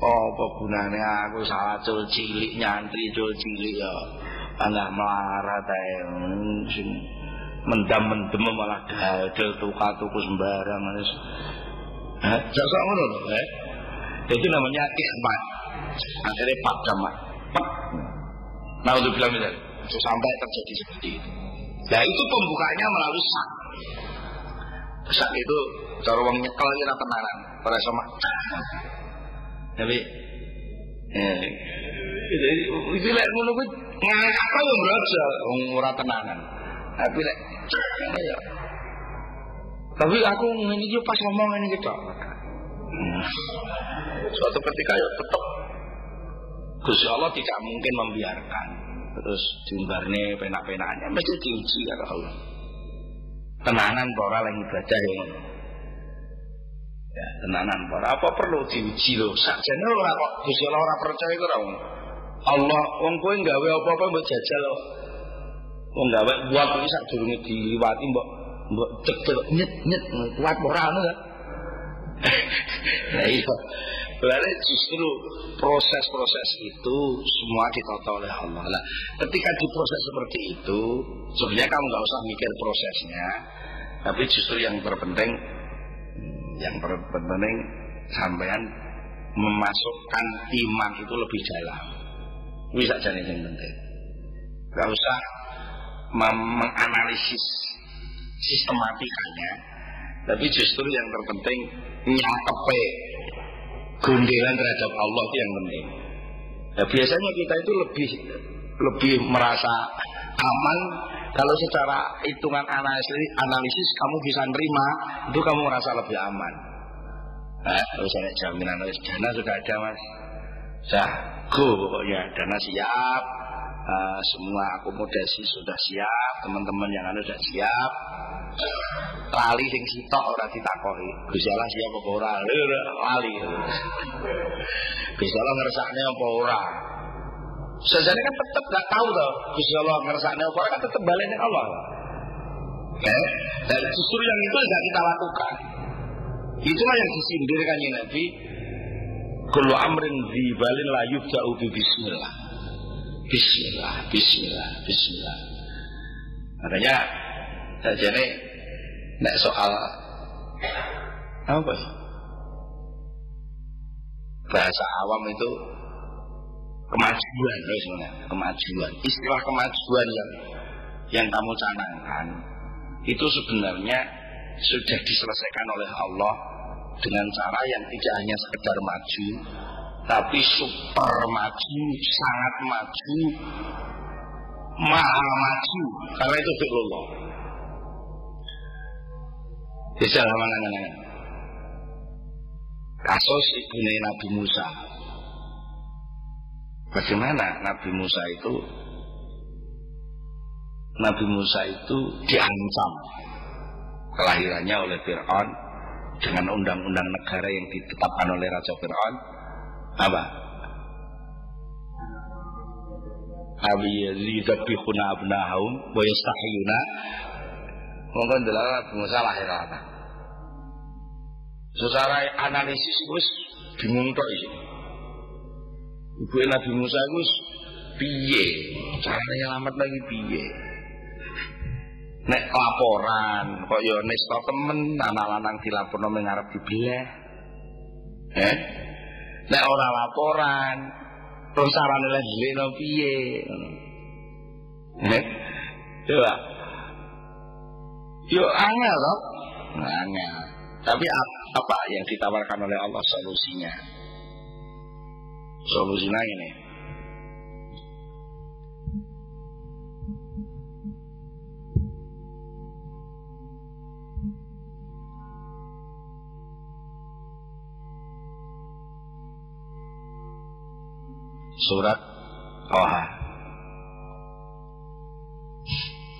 Oh, apa gunane aku salah cul cilik nyantri cul cilik ya. Anak melarat ae sing mendam-mendem malah gadel tuka-tuku sembarang wis. Hah, jasa ngono lho, eh. Itu namanya ikhmat. Akhirnya pak jamak. Nah, untuk bilang misalnya sampai terjadi seperti itu. Nah itu pembukanya melalui sak. Sak itu cara wong nyekel ora tenanan, ora sama. Tapi eh itu lek ngono kuwi ngakak wong ora tenanan. Tapi lek ya. Tapi aku ngene iki pas ngomong ngene iki tok. Suatu ketika ya tetap Gusti Allah tidak mungkin membiarkan. Terus diumbarne penak-penaknya mesti diuji kata Allah. Tenanan para lagi ibadah yang ya tenanan para. Apa perlu diuji lho? Sakjane ora kok Gusti Allah ora percaya kok Allah wong kowe gawe apa-apa mbok jajal wong gawe buat iki sak durunge diliwati mbok mbok cedek nyet nyet kuat ora ngono kan Nah iya Berarti justru proses-proses itu semua ditata oleh Allah. Nah, ketika diproses seperti itu, sebenarnya kamu nggak usah mikir prosesnya, tapi justru yang terpenting, yang terpenting sampean memasukkan iman itu lebih dalam. Bisa jadi yang penting. Gak usah menganalisis sistematikanya, tapi justru yang terpenting nyatepe gundelan terhadap Allah itu yang penting. Nah, biasanya kita itu lebih lebih merasa aman kalau secara hitungan analisis, analisis kamu bisa nerima itu kamu merasa lebih aman. Nah, kalau saya jaminan dana sudah ada mas, saya go pokoknya dana siap, uh, semua akomodasi sudah siap, teman-teman yang ada sudah siap. Lali sing sitok ora ditakoki. Gusti Allah siap apa ora? Lali. Gusti Allah ngersakne apa ora? Sejane kan tetap gak tahu toh. Gusti Allah ngersakne apa ora kan tetap balik ning Allah. Eh, dan justru yang itu tidak kita lakukan. Itulah yang disindir kan Nabi. Kullu amrin zibalin la yubda'u bi bismillah. Bismillah, bismillah, bismillah. Makanya jadi nek soal apa ya? Bahasa awam itu kemajuan ya sebenarnya, kemajuan. Istilah kemajuan yang yang kamu canangkan itu sebenarnya sudah diselesaikan oleh Allah dengan cara yang tidak hanya sekedar maju tapi super maju, sangat maju, mahal maju. Karena itu fi'lullah bisa mana mana? Kasus ibune Nabi Musa. Bagaimana Nabi Musa itu? Nabi Musa itu diancam kelahirannya oleh Fir'aun dengan undang-undang negara yang ditetapkan oleh Raja Fir'aun apa? Abi yudabbihuna abnahum wa yastahiyuna. Monggo ndelok Musa lahir apa secara analisis wis bingung tok iki. Ibu Nabi Musa wis piye? Caranya nyelamat lagi piye? Nek laporan kok yo ya nista temen anak lanang dilaporno mengarep dibelah eh nek ora laporan Terus sarane lek no piye. Eh? Coba. Yo angel to. Angel. Tapi apa yang ditawarkan oleh Allah solusinya? Solusinya ini. Surat Toha.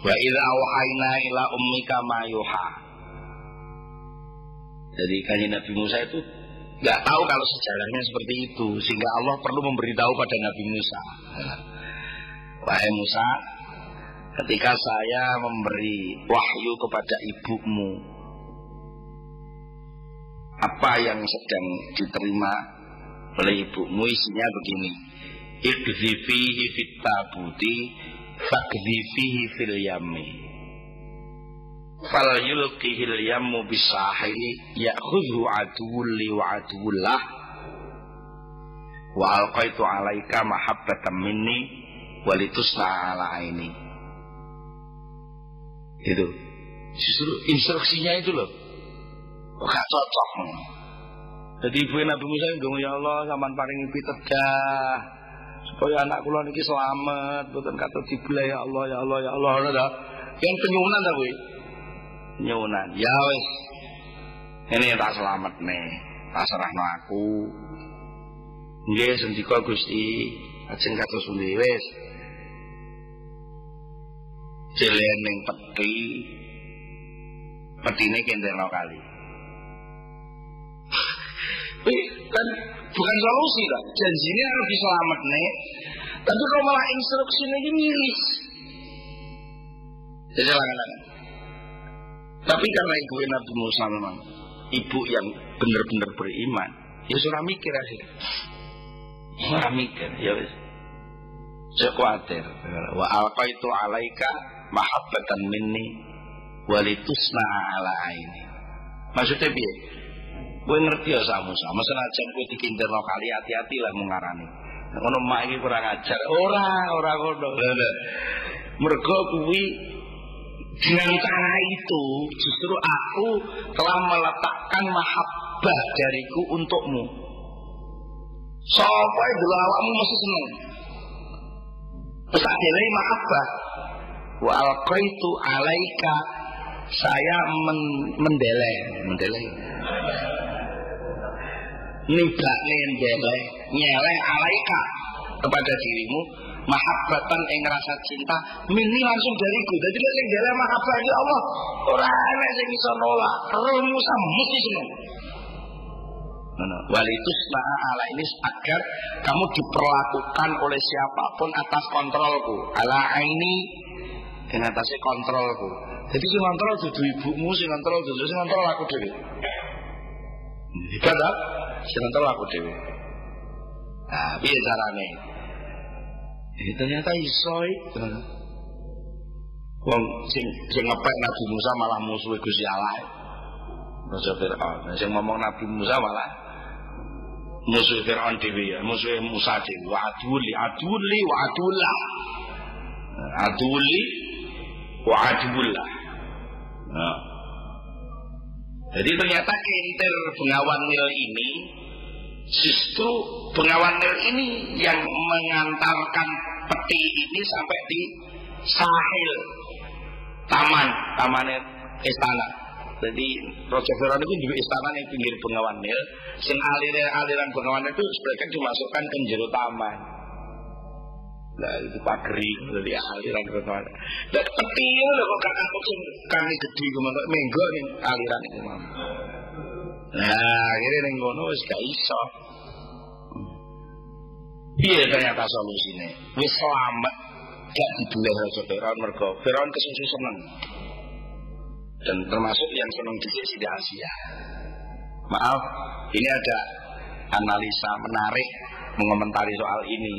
Wa idza awhayna ila ummika ma yuha. Jadi kanjeng Nabi Musa itu nggak tahu kalau sejarahnya seperti itu sehingga Allah perlu memberitahu pada Nabi Musa. Wahai Musa, ketika saya memberi wahyu kepada ibumu apa yang sedang diterima oleh ibumu isinya begini ikzifihi fit tabuti fakzifihi fil yammi fal yulqihil yammu bisahili ya'khudhu aduwli wa aduwullah wa alqaitu alaika mahabbatan minni walitusna ala aini. Itu. Justru instruksinya itu loh. Gak cocok? Jadi ibu Nabi Musa ya Allah sampean paringi pitedah supaya anak kula niki selamat boten kata dibelai ya Allah ya Allah ya Allah ngono ta. Yang penyunan ta kowe nyunan ya wis. Ini tak selamat nih. Tak aku. Nggih sendika Gusti ajeng kados pundi wis. Jelen ning peti. Petine kenterno kali. Kan bukan solusi kan janjinya lebih selamat nih tapi kalau malah instruksi ini miris. Jadi jangan tapi karena ibu Nabi Musa memang ibu yang benar-benar beriman ya sudah mikir aja. Sudah mikir ya wis. Saya khawatir. Wa alqa itu alaika mahabbatan minni walitusna ala aini. Maksudnya biar Gue ngerti ya sama sama senajan gue dikinterno kali hati-hati lah mengarani. Ngono mak iki kurang ajar. Ora, ora ngono. Mergo kuwi dengan cara itu justru aku telah meletakkan mahabbah dariku untukmu. Sampai dulu awakmu mesti seneng. Terus akhirnya mahabbah. Wa alaika saya men mendeleh nibak nyeleh nyeleh alaika kepada dirimu mahabbatan yang rasa cinta mini langsung dariku. Jadi lek sing deleh mahabbah ya Allah ora enek sing iso nolak. Roh Musa mesti seneng walitusna ala ini agar kamu diperlakukan oleh siapa pun atas kontrolku. Ala ini dengan atas kontrolku. Jadi si kontrol dudu ibumu si kontrol dudu si kontrol aku Sinten aku dhewe. Nah, piye carane? Ini ternyata iso Wong sing sing ngepek Nabi Musa malah musuh Gusti Allah. Raja Firaun. Sing ngomong Nabi Musa malah musuh Firaun dhewe ya, musuh Musa dhewe. Wa aduli, aduli, wa adullah. Aduli wa adullah. Nah. Jadi ternyata kenter Bengawan Nil ini justru Bengawan Nil ini yang mengantarkan peti ini sampai di sahil taman taman istana. Jadi Raja Firaun itu juga istana yang pinggir Bengawan Nil. Sing aliran aliran Bengawan itu sebenarnya dimasukkan ke jero taman. Lah itu pagri dari aliran Bengawan. Dan peti itu kok kakak kok kami gede ke mana minggu nih aliran itu. Nah, ini ning ngono wis gak iso. Piye ternyata solusine? Wis selamat gak dibuleh Raja Firaun mergo Firaun kesusu seneng. Dan termasuk yang seneng di sini Asia. Maaf, ini ada analisa menarik mengomentari soal ini.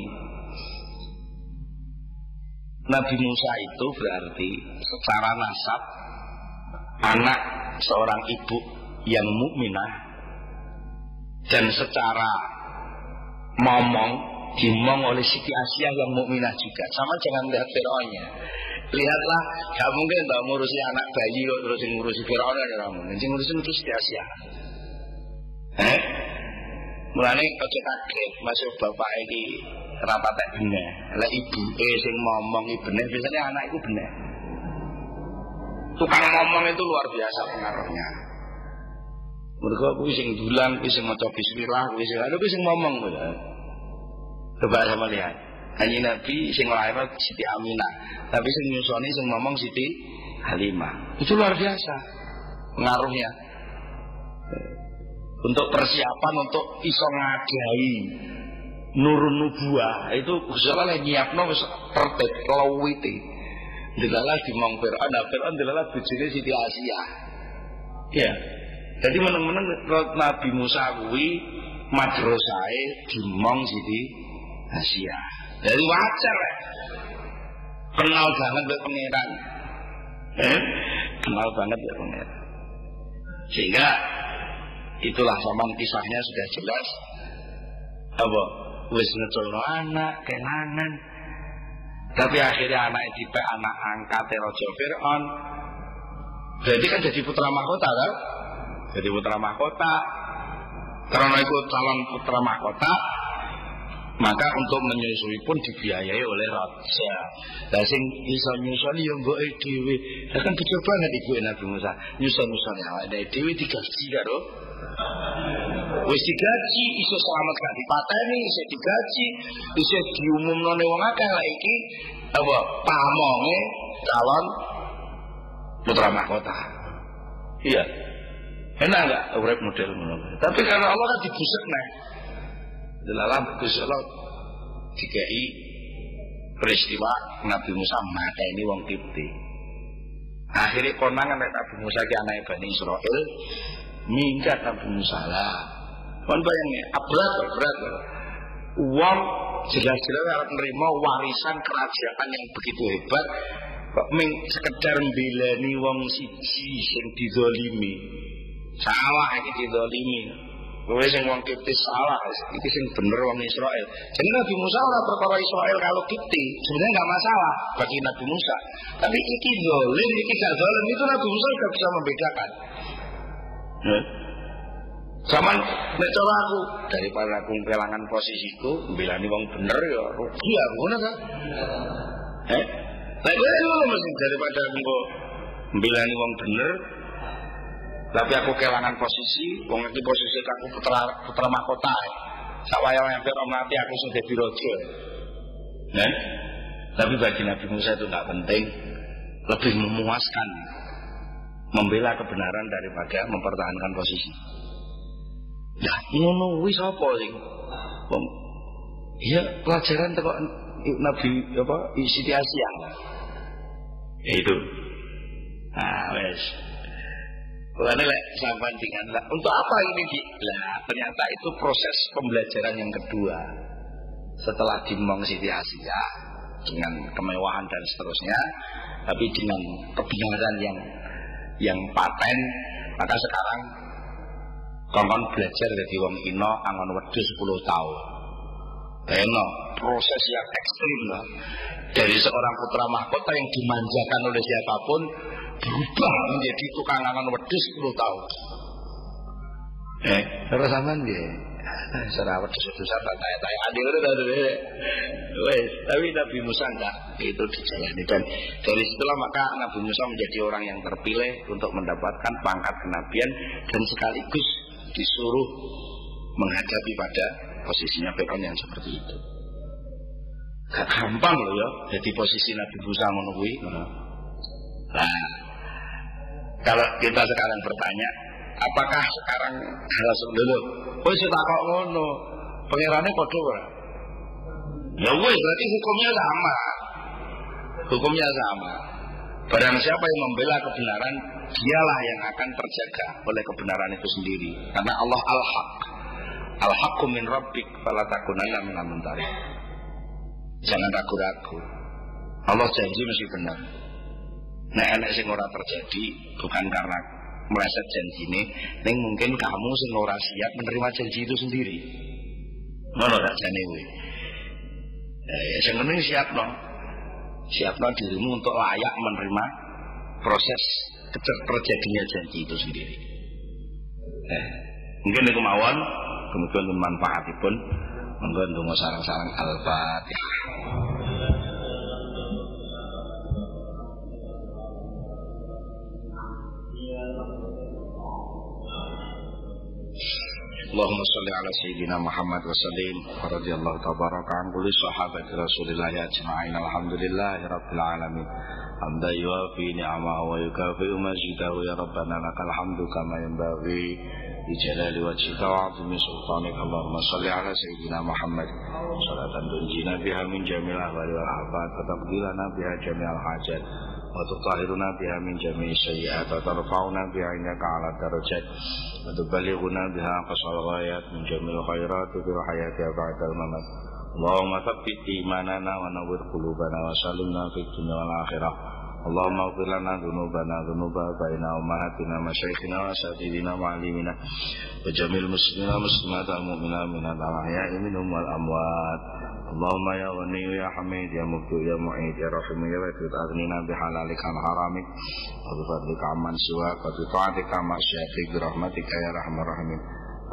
Nabi Musa itu berarti secara nasab anak seorang ibu yang mukminah dan secara momong dimong oleh Siti Asia yang mukminah juga. Sama jangan lihat Fir'aunnya. Lihatlah, gak mungkin tau ngurusi anak bayi kok terus ngurusi Firaun kan ora mungkin. Sing ngurusi itu sia-sia. Eh? Mulane aja kaget masuk bapak iki rapat bener. Lah ibu eh sing ngomong ibune biasanya anak iku bener. Tukang ngomong itu luar biasa pengaruhnya. Mereka aku sing dulang, aku sing maca bismillah, aku sing aku sing ngomong ya. Coba sama lihat. Hanya Nabi sing lahir Siti Aminah, tapi sing nyusoni sing ngomong Siti Halimah. Itu luar biasa pengaruhnya. Untuk persiapan untuk iso ngadai nurun nubuah itu soalnya nyiapno wis tertib kelawiti. Dilalah di Mong Fir'aun, nah Fir'aun dilalah bujune Siti Asia. Ya. Jadi meneng-meneng Nabi Musa kuwi madrasahe di Mong Siti Asia. Jadi wajar ya. Kenal banget dengan pangeran. Eh? Kenal banget dengan pangeran. Sehingga itulah sama kisahnya sudah jelas. Apa? Wis ngeculno anak, kenangan. Tapi akhirnya anak itu anak angkat Raja Fir'aun. Berarti kan jadi putra mahkota kan? Jadi putra mahkota. Karena itu calon putra mahkota, maka untuk menyusui pun dibiayai oleh raja. Lah sing iso nyusoni yo mboke dhewe. Lah kan betul banget ibu Nabi Musa. Nyusun-nyusun awake dhewe digaji karo Wis digaji iso selamat gak dipateni, iso digaji, iso diumumno ning wong akeh lah iki apa pamonge calon putra mahkota. Iya. Enak enggak urip model ngono. Tapi karena Allah kan dibusek nih. Delalah Gusti Allah dikai peristiwa Nabi Musa mata ini wong Kipti. Akhirnya konangan Nabi Musa ke anak Bani Israel minggat Nabi Musa lah. Kon bayangnya, abrat berat. Uang jelas-jelas harus menerima warisan kerajaan yang begitu hebat kok ming sekedar mbilani wong siji sing didolimi. Salah iki didolimi. Kowe sing wong Kipti salah, iki sing bener wong Israel. Jadi Nabi Musa ora perkara Israel kalau Kipti, sebenarnya nggak masalah bagi Nabi Musa. Tapi iki zalim, iki gak zalim itu Nabi Musa sudah bisa membedakan. Eh? Zaman nek cara aku daripada aku kehilangan posisiku, bilani wong bener ya rugi ya ngono kan. Eh? Lah itu mesti daripada engko bilani wong bener, tapi aku kehilangan posisi, wong iki posisi aku putra putra mahkota. Sawaya yang Fir'aun mati aku sudah dadi raja. Nah, tapi bagi Nabi Musa itu nggak penting, lebih memuaskan membela kebenaran daripada mempertahankan posisi. Ya, ngono wis apa sing? Iya, pelajaran teko Nabi apa Siti Asia. Ya itu. Nah, wes. Karena lek sampai dengan lah, untuk apa ini di? Lah, ternyata itu proses pembelajaran yang kedua. Setelah dimong Siti Asia dengan kemewahan dan seterusnya, tapi dengan kebenaran yang yang paten, maka sekarang kongkon belajar dari wong ino angon wedhus 10 tahun. Eno proses yang ekstrim lah. Dari seorang putra mahkota yang dimanjakan oleh siapa pun berubah menjadi tukang angon wedhus 10 tahun. Eh, terus sampean nggih. Wedhus tak tanya-tanya adil Wes, tapi Nabi Musa enggak itu dijalani dan dari situlah maka Nabi Musa menjadi orang yang terpilih untuk mendapatkan pangkat kenabian dan sekaligus disuruh menghadapi pada posisinya Fir'aun yang seperti itu. Gak gampang loh ya jadi posisi Nabi Musa menunggu. Nah, kalau kita sekarang bertanya, apakah sekarang hal dulu? Oh, tak kok ngono. Pengirannya kode Ya wes berarti hukumnya sama. Hukumnya sama. Barang siapa yang membela kebenaran, dialah yang akan terjaga oleh kebenaran itu sendiri. Karena Allah al-haq. Al-haqqu min rabbik fala takunanna minal. Jangan ragu-ragu. Allah janji mesti benar. Nah, enak sing ora terjadi bukan karena meleset janji ini, neng mungkin kamu sing ora siap menerima janji itu sendiri. Ngono tak jane kuwi. Eh, sing penting siap no. Siapkan dirimu untuk layak menerima proses terjadinya janji itu sendiri. Eh, mungkin itu mawon, kemudian manfaatipun monggo ndonga sarang-sarang Al-Fatihah. Allahumma salli ala sayyidina Muhammad wa sallim wa radiyallahu tabaraka an kulli sahabat Rasulillah ya ajma'in ya rabbil alamin. Hamda yuafi ni'amahu wa yukafi majidahu ya rabbana lakal hamdu kama yanbaghi di jalali wajhika wa 'azimi sultanik. Allahumma salli ala sayyidina Muhammad. Salatan tunjina biha min jamil ahwali wal afat wa taqdilana biha jamil hajat. وتطهرنا بها من جميع السيئات وترفعنا بها عندك على الدرجات وتبلغنا بها قصر الغايات من جميع الخيرات في الحياة وبعد الممات اللهم ثبت إيماننا ونور قلوبنا وسلمنا في الدنيا والآخرة اللهم اغفر لنا ذنوبنا ذنوب آبائنا وأمهاتنا مشايخنا وأساتذتنا ومعلمينا وجميع المسلمين والمسلمات المؤمنين من الأحياء منهم والأموات اللهم يا غني يا حميد يا مبدو يا معيد يا رحيم يا ودود أغننا بحلالك عن حرامك وبفضلك عمن سواك وبطاعتك عن معصيتك برحمتك يا رحم الراحمين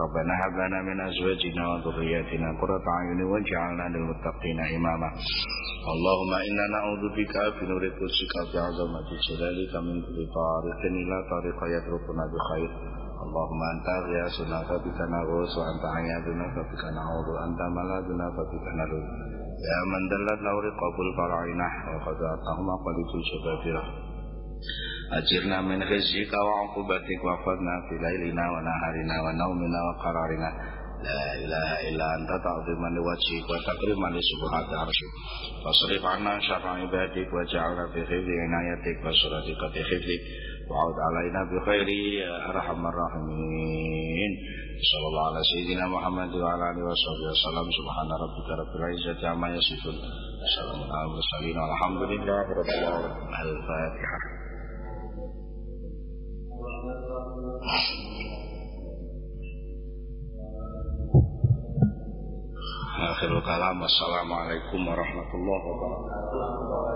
ربنا هب لنا من أزواجنا وذرياتنا قرة أعين واجعلنا للمتقين إماما اللهم إنا نعوذ بك بنور قدسك بعظمة جلالك من كل طارق إلى طريق يتركنا بخير اللهم أنت غياثنا فبك نغوص وأنت عيادنا فبك نعوذ أنت ملاذنا فبك نلوذ يا من دلت له رقاب الفرعين وقد أعطاهم قلت الشبابرة أجرنا من خزيك وعقوبتك واحفظنا في ليلنا ونهارنا ونومنا وقرارنا لا إله إلا أنت تعظيما لوجهك وتكريما لسبحانك عرشك فاصرف عنا شر عبادك واجعلنا في خير عنايتك وسرتك في خيرك وعود علينا بخير يا أرحم الراحمين صلى الله على سيدنا محمد وعلى آله وصحبه وسلم سبحان ربك رب العزة عما يصفون وسلام على المرسلين والحمد لله رب العالمين الفاتحة آخر الكلام السلام عليكم ورحمة الله وبركاته